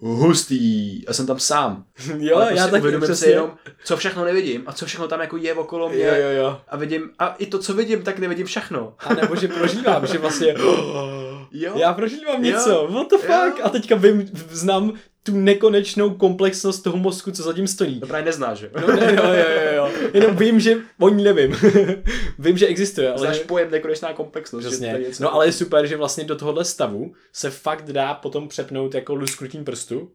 hustý a jsem tam sám. Jo, Ale prostě já taky uvědomím si jenom, co všechno nevidím a co všechno tam jako je okolo mě Jo, jo, jo. a vidím, a i to, co vidím, tak nevidím všechno. A nebo že prožívám, že vlastně Jo? já prožívám něco, Jo. what the fuck? Jo. A teďka vím, znám tu nekonečnou komplexnost toho mozku, co zatím stojí. To právě neznáš, že? No, ne, jo, jo, jo, jo. Jenom vím, že o ní nevím. vím, že existuje, ale... Znáš pojem nekonečná komplexnost. že Přesně. něco- No ale je super, že vlastně do tohohle stavu se fakt dá potom přepnout jako lusknutím prstu, uh,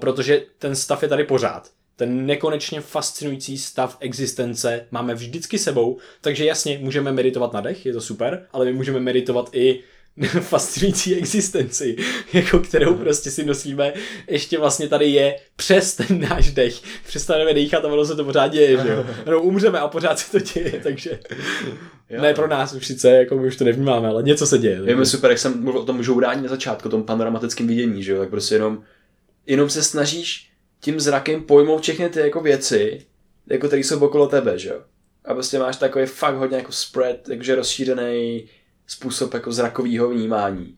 protože ten stav je tady pořád. Ten nekonečně fascinující stav existence máme vždycky sebou, takže jasně můžeme meditovat na dech, je to super, ale my můžeme meditovat i fascinující existenci, jako kterou prostě si nosíme, ještě vlastně tady je přes ten náš dech. Přestaneme dýchat a ono se to pořád děje, že jo. No, umřeme a pořád se to děje, takže Jo. ne pro nás už sice, jako my už to nevnímáme, ale něco se děje. Je mi super, jak jsem mluvil o tom žourání na začátku, o tom panoramatickém vidění, že jo, tak prostě jenom, jenom se snažíš tím zrakem pojmout všechny ty jako věci, jako které jsou okolo tebe, že jo. A prostě máš takový fakt hodně jako spread, jakože rozšířený způsob jako zrakového vnímání.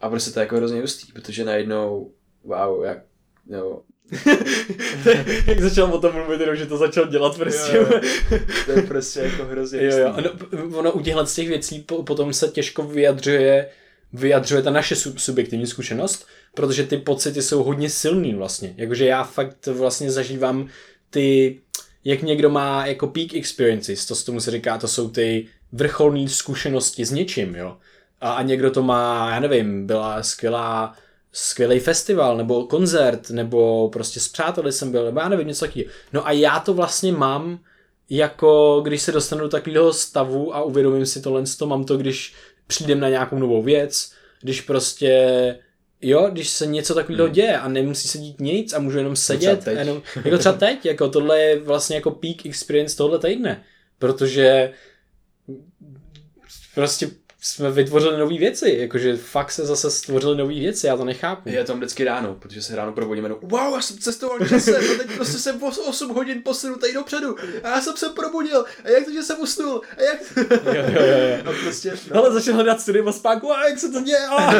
A prostě to je jako hrozně hustý, protože najednou, wow, jak, jo, Jak začal o tom mluvit, jenom, že to začal dělat prostě. Jo, jo. to je prostě jako hrozně jo, jo. hustý. No, ono u těchhle z těch věcí po, potom se těžko vyjadřuje vyjadřuje ta naše sub- subjektivní zkušenost, protože ty pocity jsou hodně silný vlastně. Jakože já fakt vlastně zažívám ty, jak někdo má jako peak experiences, to z tomu se říká, to jsou ty vrcholné zkušenosti s něčím, jo. A, a někdo to má, já nevím, byla skvělá skvělý festival, nebo koncert, nebo prostě s přáteli jsem byl, nebo já nevím, něco takového. No a já to vlastně mám jako, když se dostanu do takového stavu a uvědomím si tohle, to mám to, když přijdem na nějakou novou věc, když prostě Jo, když se něco takového hmm. děje a nemusí se dít nic a můžu jenom sedět. teď. A jenom, jako třeba teď, jako tohle je vlastně jako peak experience tohle týdne. Protože prostě jsme vytvořili nové věci, jakože fakt se zase stvořili nové věci, já to nechápu. Je tam vždycky ráno, protože se ráno probudíme, no, wow, já jsem cestoval časem, a teď prostě jsem o 8 hodin posunutý dopředu a já jsem se probudil a jak to, že jsem usnul a jak... Jo, jo, jo, jo. A prostě, no, Ale začal hledat studium a spánku, a jak se to děje, a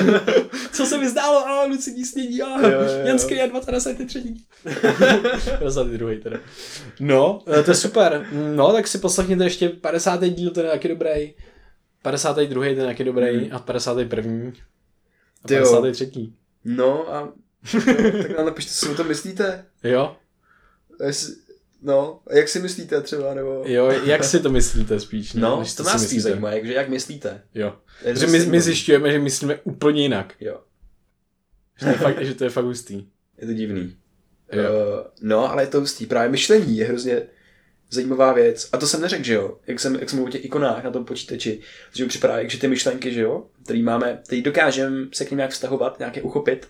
co se mi zdálo, a lucidní snění, a. Janský a 23. 22. teda. No, eh, to je super. No, tak si poslechněte ještě 50. díl, ten je taky dobrý. 52. ten je taky dobrý Mhm. a 51. A Ty jo. 53. no a tak nám napište, co si o tom myslíte. Jo, Jestli, no, jak si myslíte třeba, nebo... jo, jak si to myslíte spíš? ne, No, než to nás spíš zajímá, jakže jak myslíte. Jo. Že to my, my zjišťujeme, že myslíme úplně jinak. Jo, Že to je fakt, že to je fakt hustý. je to divný. Jo. Uh, no, ale je to hustý. Právě myšlení je hrozně zajímavá věc. A to jsem neřekl, že jo? Jak jsem, jak jsem mluvil o těch ikonách na tom počítači, že mi připadá, že ty myšlenky, že jo, který máme, který dokážeme se k ním nějak vztahovat, nějaké uchopit,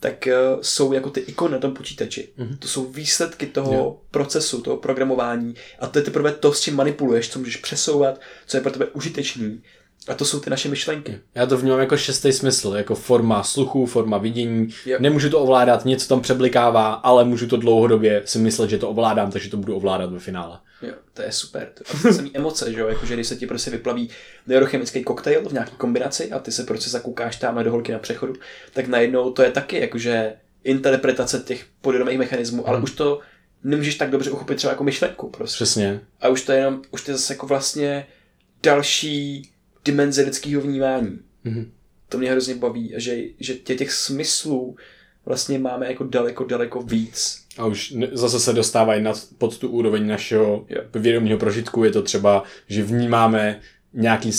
tak uh, jsou jako ty ikony na tom počítači. Mhm. To jsou výsledky toho Jo. procesu, toho programování a to je teprve to, s čím manipuluješ, co můžeš přesouvat, co je pro tebe užitečný. A to jsou ty naše myšlenky. Já to vnímám jako šestý smysl, jako forma sluchu, forma vidění. Jo. Nemůžu to ovládat, něco tam přeblikává, ale můžu to dlouhodobě si myslet, že to ovládám, takže to budu ovládat ve finále. Jo, to je super. To, samý emoce, že jo, jakože když se ti prostě vyplaví neurochemický koktejl v nějaké kombinaci a ty se prostě zakoukáš tam do holky na přechodu, tak najednou to je taky jakože interpretace těch podvědomých mechanismů, ale Hmm. už to nemůžeš tak dobře uchopit třeba jako myšlenku prostě. Přesně. A už to je jenom, už to je zase jako vlastně další dimenze lidského vnímání. Mhm. To mě hrozně baví, a že, že tě těch smyslů vlastně máme jako daleko, daleko víc. A už zase se dostávají nad, pod tu úroveň našeho Jo. vědomního prožitku. Je to třeba, že vnímáme nějaký,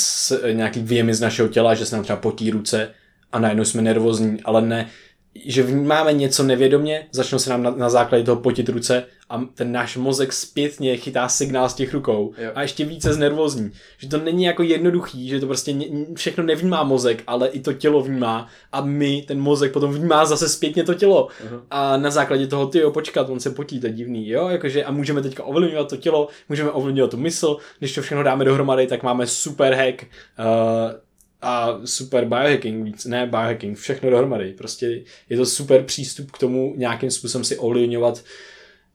nějaký věmy z našeho těla, že se nám třeba potí ruce a najednou jsme nervózní, ale ne, že vnímáme něco nevědomě, začnou se nám na, na základě toho potit ruce a ten náš mozek zpětně chytá signál z těch rukou Jo. a ještě více znervózní. Že to není jako jednoduchý, že to prostě ně, všechno nevnímá mozek, ale i to tělo vnímá a my, ten mozek potom vnímá zase zpětně to tělo. Aha. A na základě toho, ty jo, počkat, on se potí, to je divný, jo, jakože a můžeme teďka ovlivňovat to tělo, můžeme ovlivňovat tu mysl, když to všechno dáme dohromady, tak máme super hack uh, a super biohacking, víc, ne biohacking, všechno dohromady, prostě je to super přístup k tomu nějakým způsobem si ovlivňovat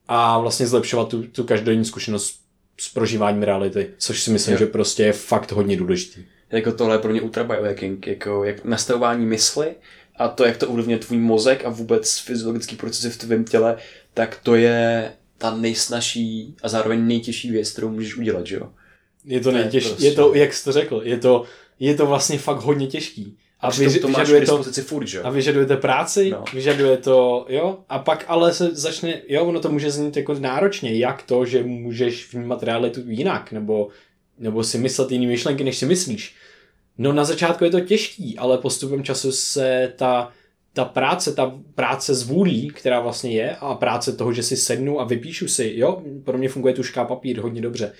a vlastně zlepšovat tu, tu každodenní zkušenost s prožíváním reality, což si myslím, Jo. že prostě je fakt hodně důležitý. Jako tohle je pro mě ultra biohacking, jako jak nastavování mysli a to, jak to ovlivňuje tvůj mozek a vůbec fyziologický procesy v tvém těle, tak to je ta nejsnažší a zároveň nejtěžší věc, kterou můžeš udělat, že jo? Je to To je nejtěžší, prostě- je to, jak jsi to řekl, je to, je to vlastně fakt hodně těžký. A, A vyž, to máš vyžaduje to, furt, že a vyžadujete práci, No. vyžaduje to, jo, a pak ale se začne, jo, ono to může znít jako náročně, jak to, že můžeš vnímat realitu jinak, nebo, nebo si myslet jiný myšlenky, než si myslíš. No na začátku je to těžký, ale postupem času se ta, ta práce, ta práce z vůlí, která vlastně je, a práce toho, že si sednu a vypíšu si, jo, pro mě funguje tuška papír hodně dobře.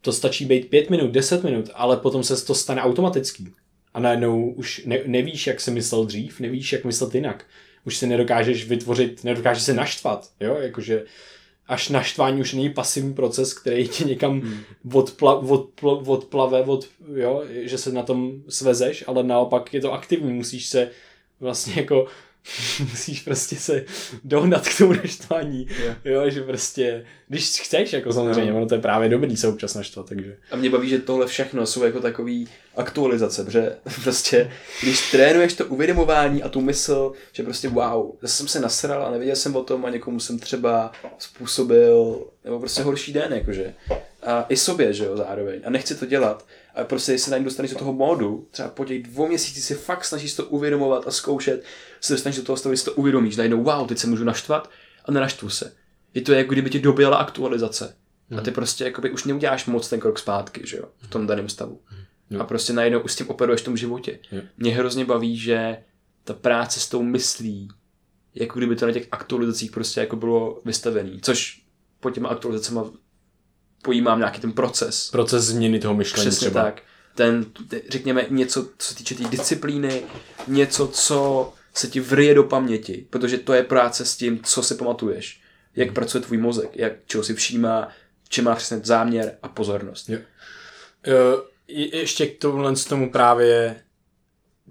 To stačí být pět minut, deset minut, ale potom se to stane automatický. A najednou už ne, nevíš, jak jsi myslel dřív, nevíš, jak myslet jinak. Už si nedokážeš vytvořit, nedokážeš se naštvat, jo, jakože až naštvání už není pasivní proces, který tě někam Hmm. odpla, odpla, odplave, od, jo, že se na tom svezeš, ale naopak je to aktivní, musíš se vlastně jako musíš prostě se dohnat k tomu naštvání, Jo. jo, že prostě, když chceš, jako samozřejmě, Jo. ono to je právě dobrý se občas naštvat, takže. A mě baví, že tohle všechno jsou jako takový aktualizace, protože prostě, když trénuješ to uvědomování a tu mysl, že prostě wow, zase jsem se nasral a nevěděl jsem o tom a někomu jsem třeba způsobil, nebo prostě horší den, jakože. a i sobě, že jo, zároveň. A nechci to dělat. A prostě, jestli najednou dostaneš do toho módu, třeba po těch dvou měsících si fakt snažíš to uvědomovat a zkoušet, se dostaneš do toho stavu, že si to uvědomíš, najednou, wow, teď se můžu naštvat a nenaštvu se. Je to jako kdyby ti doběla aktualizace. A ty prostě jakoby už neuděláš moc ten krok zpátky, že jo, v tom daném stavu. A prostě najednou už s tím operuješ v tom životě. Mě hrozně baví, že ta práce s tou myslí, jako kdyby to na těch aktualizacích prostě jako bylo vystavený, což po těma aktualizacemi pojímám nějaký ten proces. Proces změny toho myšlení Přesně třeba. tak. Ten, te- řekněme, něco, co se týče té tý disciplíny, něco, co se ti vrije do paměti, protože to je práce s tím, co si pamatuješ. Jak pracuje tvůj mozek, jak čeho si všímá, čem má přesně záměr a pozornost. Jo. Jo, je- ještě k tomuhle z tomu právě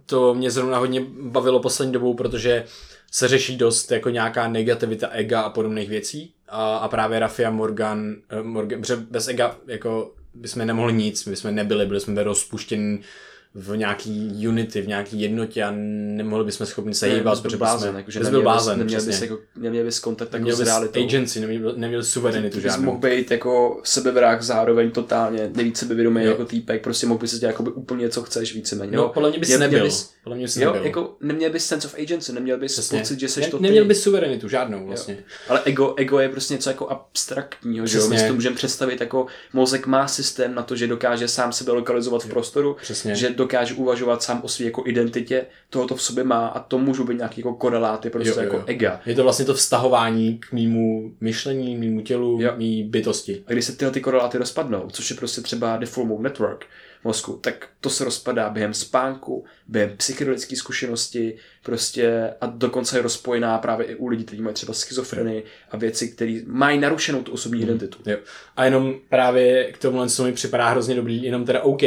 to mě zrovna hodně bavilo poslední dobou, protože se řeší dost jako nějaká negativita ega a podobných věcí a, a právě Rafia Morgan, eh, Morgan protože bez ega jako bychom nemohli nic, my jsme nebyli, byli jsme rozpuštěni v nějaký unity, v nějaký jednotě a nemohli bychom schopni se hýbat, protože blázen, jsme, jakože byl neměl bys- blázen, neměl bys, jako, neměl bys kontakt jako Neměl s realitou. agency, neměl, neměl suverenitu žádnou. mohl být jako sebevrah zároveň totálně, nejvíc sebevědomý Jo. jako týpek, prostě mohl bys dělat jakoby úplně co chceš víceméně. No, jo. podle mě bys Měl- měl nebyl. bys- Podle mě bys Jo, nebyl. jako neměl bys sense of agency, neměl bys Přesně. pocit, že jsi ne, to Neměl bys suverenitu žádnou vlastně. Ale ego, ego je prostě něco jako abstraktního, že jo? My si to můžeme představit jako mozek má systém na to, že dokáže sám sebe lokalizovat v prostoru, Přesně. že dokáže uvažovat sám o své jako identitě, toho to v sobě má a to můžou být nějaký jako koreláty prostě Jo, jo, jako jo. ega. Je to vlastně to vztahování k mýmu myšlení, mýmu tělu, Jo. mý bytosti. A když se tyhle ty koreláty rozpadnou, což je prostě třeba default mode network mozku, tak to se rozpadá během spánku, během psychedelické zkušenosti, prostě a dokonce je rozpojená právě i u lidí, kteří mají třeba schizofrenii a věci, které mají narušenou tu osobní identitu. Jo. A jenom právě k tomuhle co mi připadá hrozně dobrý, jenom teda OK,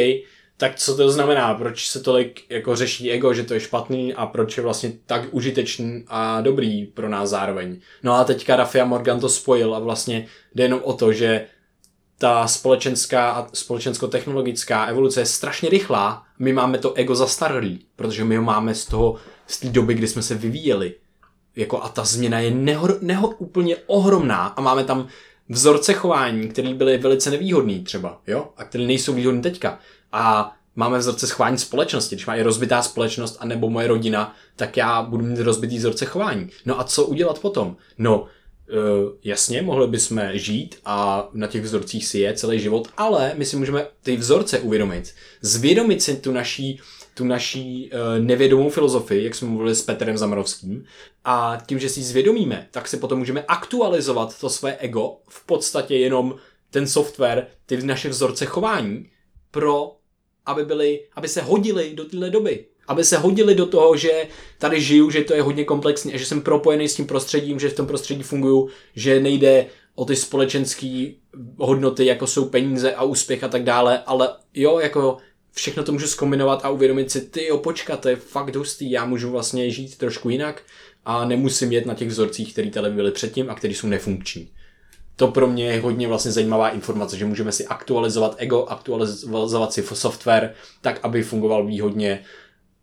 tak co to znamená, proč se tolik jako řeší ego, že to je špatný a proč je vlastně tak užitečný a dobrý pro nás zároveň. No a teďka Rafia Morgan to spojil a vlastně jde jenom o to, že ta společenská a společensko-technologická evoluce je strašně rychlá, my máme to ego zastaralý, protože my ho máme z toho, z té doby, kdy jsme se vyvíjeli. Jako a ta změna je neho, neho úplně ohromná a máme tam vzorce chování, které byly velice nevýhodný třeba, jo, a které nejsou výhodné teďka. A máme vzorce chování společnosti, když má i rozbitá společnost a nebo moje rodina, tak já budu mít rozbitý vzorce chování. No a co udělat potom? No, Uh, jasně, mohli bychom žít a na těch vzorcích si je celý život, ale my si můžeme ty vzorce uvědomit. Zvědomit si tu naší, tu naší uh, nevědomou filozofii, jak jsme mluvili s Petrem Zamarovským, a tím, že si zvědomíme, tak si potom můžeme aktualizovat to své ego, v podstatě jenom ten software, ty naše vzorce chování, pro, aby, byly, aby se hodili do téhle doby aby se hodili do toho, že tady žiju, že to je hodně komplexní a že jsem propojený s tím prostředím, že v tom prostředí funguju, že nejde o ty společenské hodnoty, jako jsou peníze a úspěch a tak dále, ale jo, jako všechno to můžu zkombinovat a uvědomit si, ty jo, počkat, to je fakt hustý, já můžu vlastně žít trošku jinak a nemusím jet na těch vzorcích, které tady byly předtím a které jsou nefunkční. To pro mě je hodně vlastně zajímavá informace, že můžeme si aktualizovat ego, aktualizovat si software, tak, aby fungoval výhodně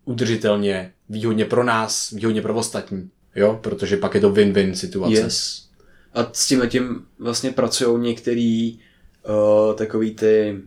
udržitelně, výhodně pro nás, výhodně pro ostatní. Jo, protože pak je to win-win situace. Yes. A s tím tím vlastně pracují některý uh, takový ty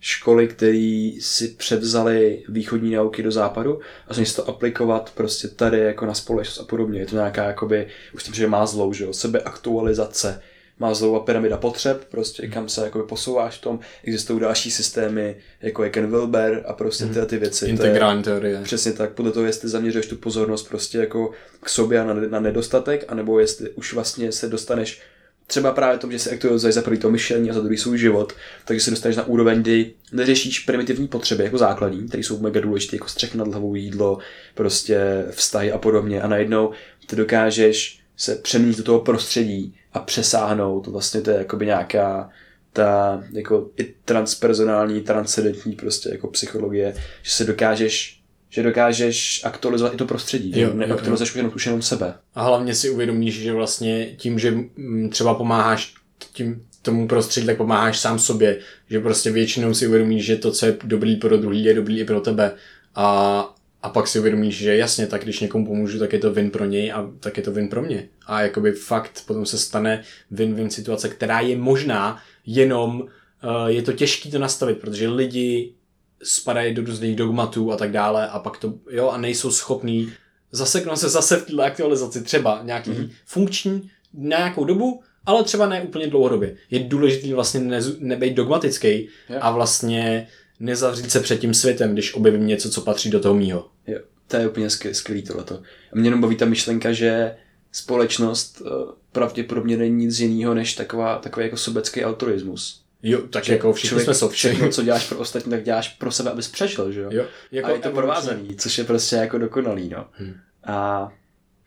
školy, které si převzali východní nauky do západu a se to aplikovat prostě tady jako na společnost a podobně. Je to nějaká jakoby, už tím, že má zlou, že jo, sebeaktualizace, má zlou pyramida potřeb, prostě kam se jakoby posouváš v tom. Existují další systémy, jako je Ken Wilber a prostě tyhle ty věci. To je- Integrální teorie. Přesně tak, podle toho, jestli zaměřuješ tu pozornost prostě jako k sobě a na, na nedostatek, anebo jestli už vlastně se dostaneš třeba právě tom, že se aktualizuješ za prvý to myšlení a za druhý svůj život, takže se dostaneš na úroveň, kdy neřešíš primitivní potřeby jako základní, které jsou mega důležité, jako střech nad hlavou, jídlo, prostě vztahy a podobně a najednou ty dokážeš se přeměnit do toho prostředí a přesáhnout, vlastně to je jakoby nějaká ta jako i transpersonální, transcendentní prostě jako psychologie, že se dokážeš že dokážeš aktualizovat i to prostředí, Jo, že jo, neaktualizuješ už jenom, už jenom sebe. A hlavně si uvědomíš, že vlastně tím, že mm, třeba pomáháš tím tomu prostředí, tak pomáháš sám sobě. Že prostě většinou si uvědomíš, že to, co je dobrý pro druhý, je dobrý i pro tebe. A, a pak si uvědomíš, že jasně, tak když někomu pomůžu, tak je to win pro něj a tak je to win pro mě. A jakoby fakt potom se stane win-win situace, která je možná jenom uh, je to těžké to nastavit, protože lidi spadají do různých dogmatů a tak dále a pak to, jo, a nejsou schopní zaseknout se zase v této aktualizaci třeba nějaký mm-hmm. funkční na nějakou dobu, ale třeba ne úplně dlouhodobě. Je důležité vlastně ne, nebejt dogmatický Jo. a vlastně nezavřít se před tím světem, když objevím něco, co patří do toho mýho. Jo, to je úplně skvělý, skvělý tohleto. A mě jenom baví ta myšlenka, že společnost eh, pravděpodobně není nic jiného než taková, takový jako sobecký altruismus. Jo, tak že jako všichni člověk jsme sobci. Všechno, co děláš pro ostatní, tak děláš pro sebe, abys přežil, že jo? Jo, Jako a je to provázaný, což je prostě jako dokonalý, no. Hmm. A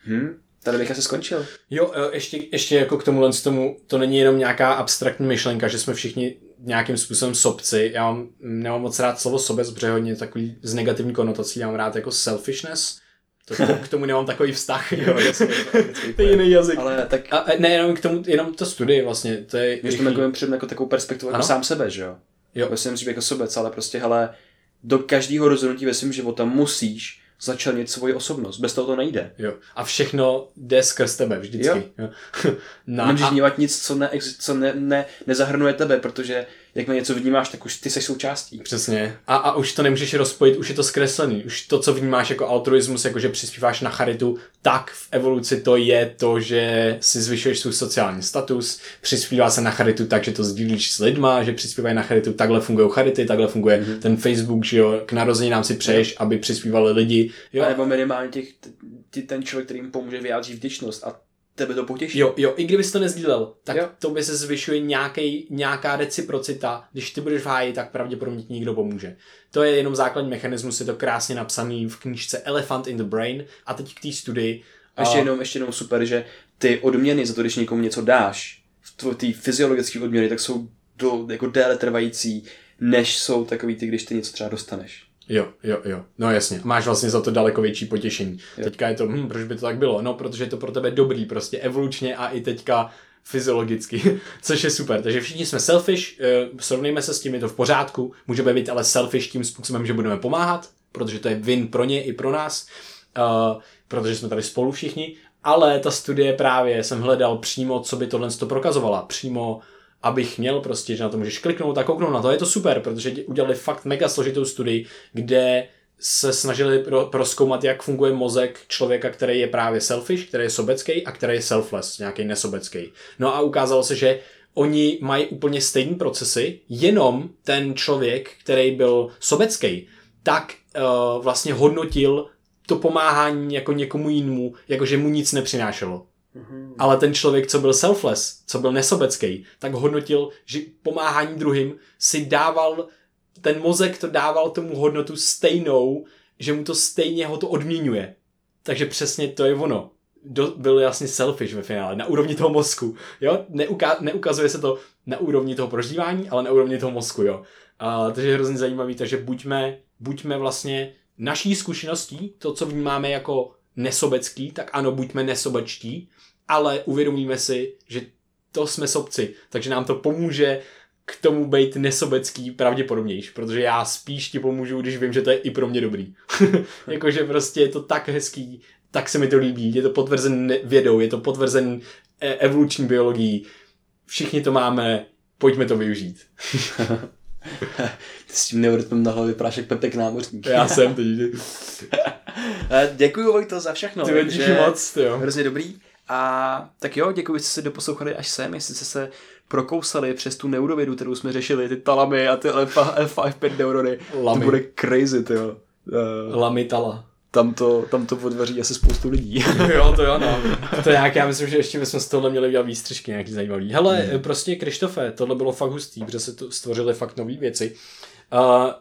hm, tady bych asi skončil. Jo, e, ještě, ještě jako k tomuhle z tomu, to není jenom nějaká abstraktní myšlenka, že jsme všichni nějakým způsobem sobci. Já mám, nemám moc rád slovo sobec, protože je hodně takový z negativní konotací, já mám rád jako selfishness. To, k tomu nemám takový vztah. jo, to je jiný jazyk. Ale tak A ne, jenom k tomu, jenom to studii vlastně, to je... Když to jako před jako takovou perspektivu jako sám sebe, že jo? Jo. Myslím, že jako sobec, ale prostě, hele, do každého rozhodnutí ve svém života musíš začlenit svoji osobnost. Bez toho to nejde. Jo. A všechno jde skrz tebe vždycky. Jo. Jo. No, Na, Nemůžeš a, nic, co, ne, co ne, ne, nezahrnuje tebe, protože jakmile něco vnímáš, tak už ty jsi součástí. Přesně. A, a už to nemůžeš rozpojit, už je to zkreslený. Už to, co vnímáš jako altruismus, jako že přispíváš na charitu, tak v evoluci to je to, že si zvyšuješ svůj sociální status, přispívá se na charitu tak, že to sdílíš s lidma, že přispívají na charitu, takhle fungují charity, takhle funguje Mhm. mm-hmm. ten Facebook, že jo, k narozeninám si přeješ, aby přispívali lidi. Jo, Jo. A nebo minimálně těch, ty, ten člověk, který jim pomůže vyjádřit vděčnost a tebe to potěší. Jo, jo, i kdybys to nezdílel, tak jo. By se zvyšuje nějaký, nějaká reciprocita. Když ty budeš v háji, tak pravděpodobně ti někdo pomůže. To je jenom základní mechanismus, je to krásně napsaný v knížce Elephant in the Brain. A teď k té studii. A ještě jenom, ještě jenom super, že ty odměny za to, když někomu něco dáš, v ty fyziologické odměny, tak jsou do, jako déle trvající, než jsou takový ty, když ty něco třeba dostaneš. Jo, jo, jo. No jasně. Máš vlastně za to daleko větší potěšení. Jo. Teďka je to, hm, proč by to tak bylo? No, protože je to pro tebe dobrý, prostě evolučně a i teďka fyziologicky, což je super. Takže všichni jsme selfish, eh, srovnejme se s tím, je to v pořádku. Můžeme být ale selfish tím způsobem, že budeme pomáhat, protože to je win pro ně i pro nás, uh, protože jsme tady spolu všichni. Ale ta studie právě jsem hledal přímo, co by tohle to prokazovala. Přímo abych měl prostě, že na to můžeš kliknout a kouknout na to. Je to super, protože udělali fakt mega složitou studii, kde se snažili pro, proskoumat, jak funguje mozek člověka, který je právě selfish, který je sobecký a který je selfless, nějaký nesobecký. No a ukázalo se, že oni mají úplně stejné procesy, jenom ten člověk, který byl sobecký, tak uh, vlastně hodnotil to pomáhání jako někomu jinému, jakože mu nic nepřinášelo. Ale ten člověk, co byl selfless, co byl nesobecký, tak hodnotil, že pomáhání druhým si dával, ten mozek to dával tomu hodnotu stejnou, že mu to stejně ho to odměňuje. Takže přesně to je ono. Do, byl jasně selfish ve finále, na úrovni toho mozku. Jo? Neuka, neukazuje se to na úrovni toho prožívání, ale na úrovni toho mozku. Jo? A, takže je hrozně zajímavý, takže buďme, buďme vlastně naší zkušeností, to, co vnímáme jako nesobecký, tak ano, buďme nesobečtí, ale uvědomíme si, že to jsme sobci, takže nám to pomůže k tomu být nesobecký pravděpodobnější, protože já spíš ti pomůžu, když vím, že to je i pro mě dobrý. Jakože prostě je to tak hezký, tak se mi to líbí, je to potvrzen vědou, je to potvrzen e- evoluční biologií, všichni to máme, pojďme to využít. S tím neurytmem na hlavě jak Pepek námořník. Já jsem teď. Eh, Děkuju Vojto za všechno. Ty díky moc, jo. Hrozně dobrý. A tak jo, děkuji, že jste se doposlouchali až sem, jestli jste se prokousali přes tu neurovědu, kterou jsme řešili, ty talamy a ty L5-5 neurony. Lamy. To bude crazy, ty jo. Uh, Lamitala. Tam, to, tam to odvaří asi spoustu lidí. jo, to jo, no. To je jak, já myslím, že ještě bychom z tohle měli udělat výstřižky nějaký zajímavý. Hele, hmm. prostě Krištofe, tohle bylo fakt hustý, protože se tu stvořily fakt nové věci. Uh,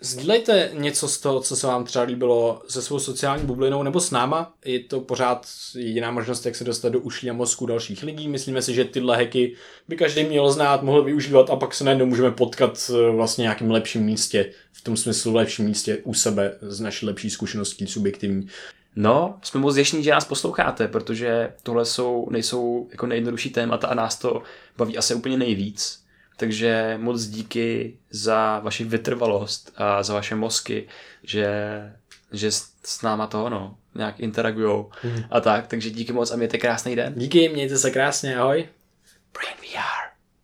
sdílejte něco z toho, co se vám třeba líbilo se svou sociální bublinou nebo s náma. Je to pořád jediná možnost, jak se dostat do uší a mozku dalších lidí. Myslíme si, že tyhle heky by každý měl znát, mohl využívat a pak se najednou můžeme potkat eh, vlastně nějakým lepším místě, v tom smyslu lepším místě u sebe z naší lepší zkušeností subjektivní. No, jsme moc vděční, že nás posloucháte, protože tohle jsou, nejsou jako nejjednodušší témata a nás to baví asi úplně nejvíc. Takže moc díky za vaši vytrvalost a za vaše mozky, že, že s náma to no, nějak interagujou a tak. Takže díky moc a mějte krásný den. Díky, mějte se krásně, ahoj. Brain VR.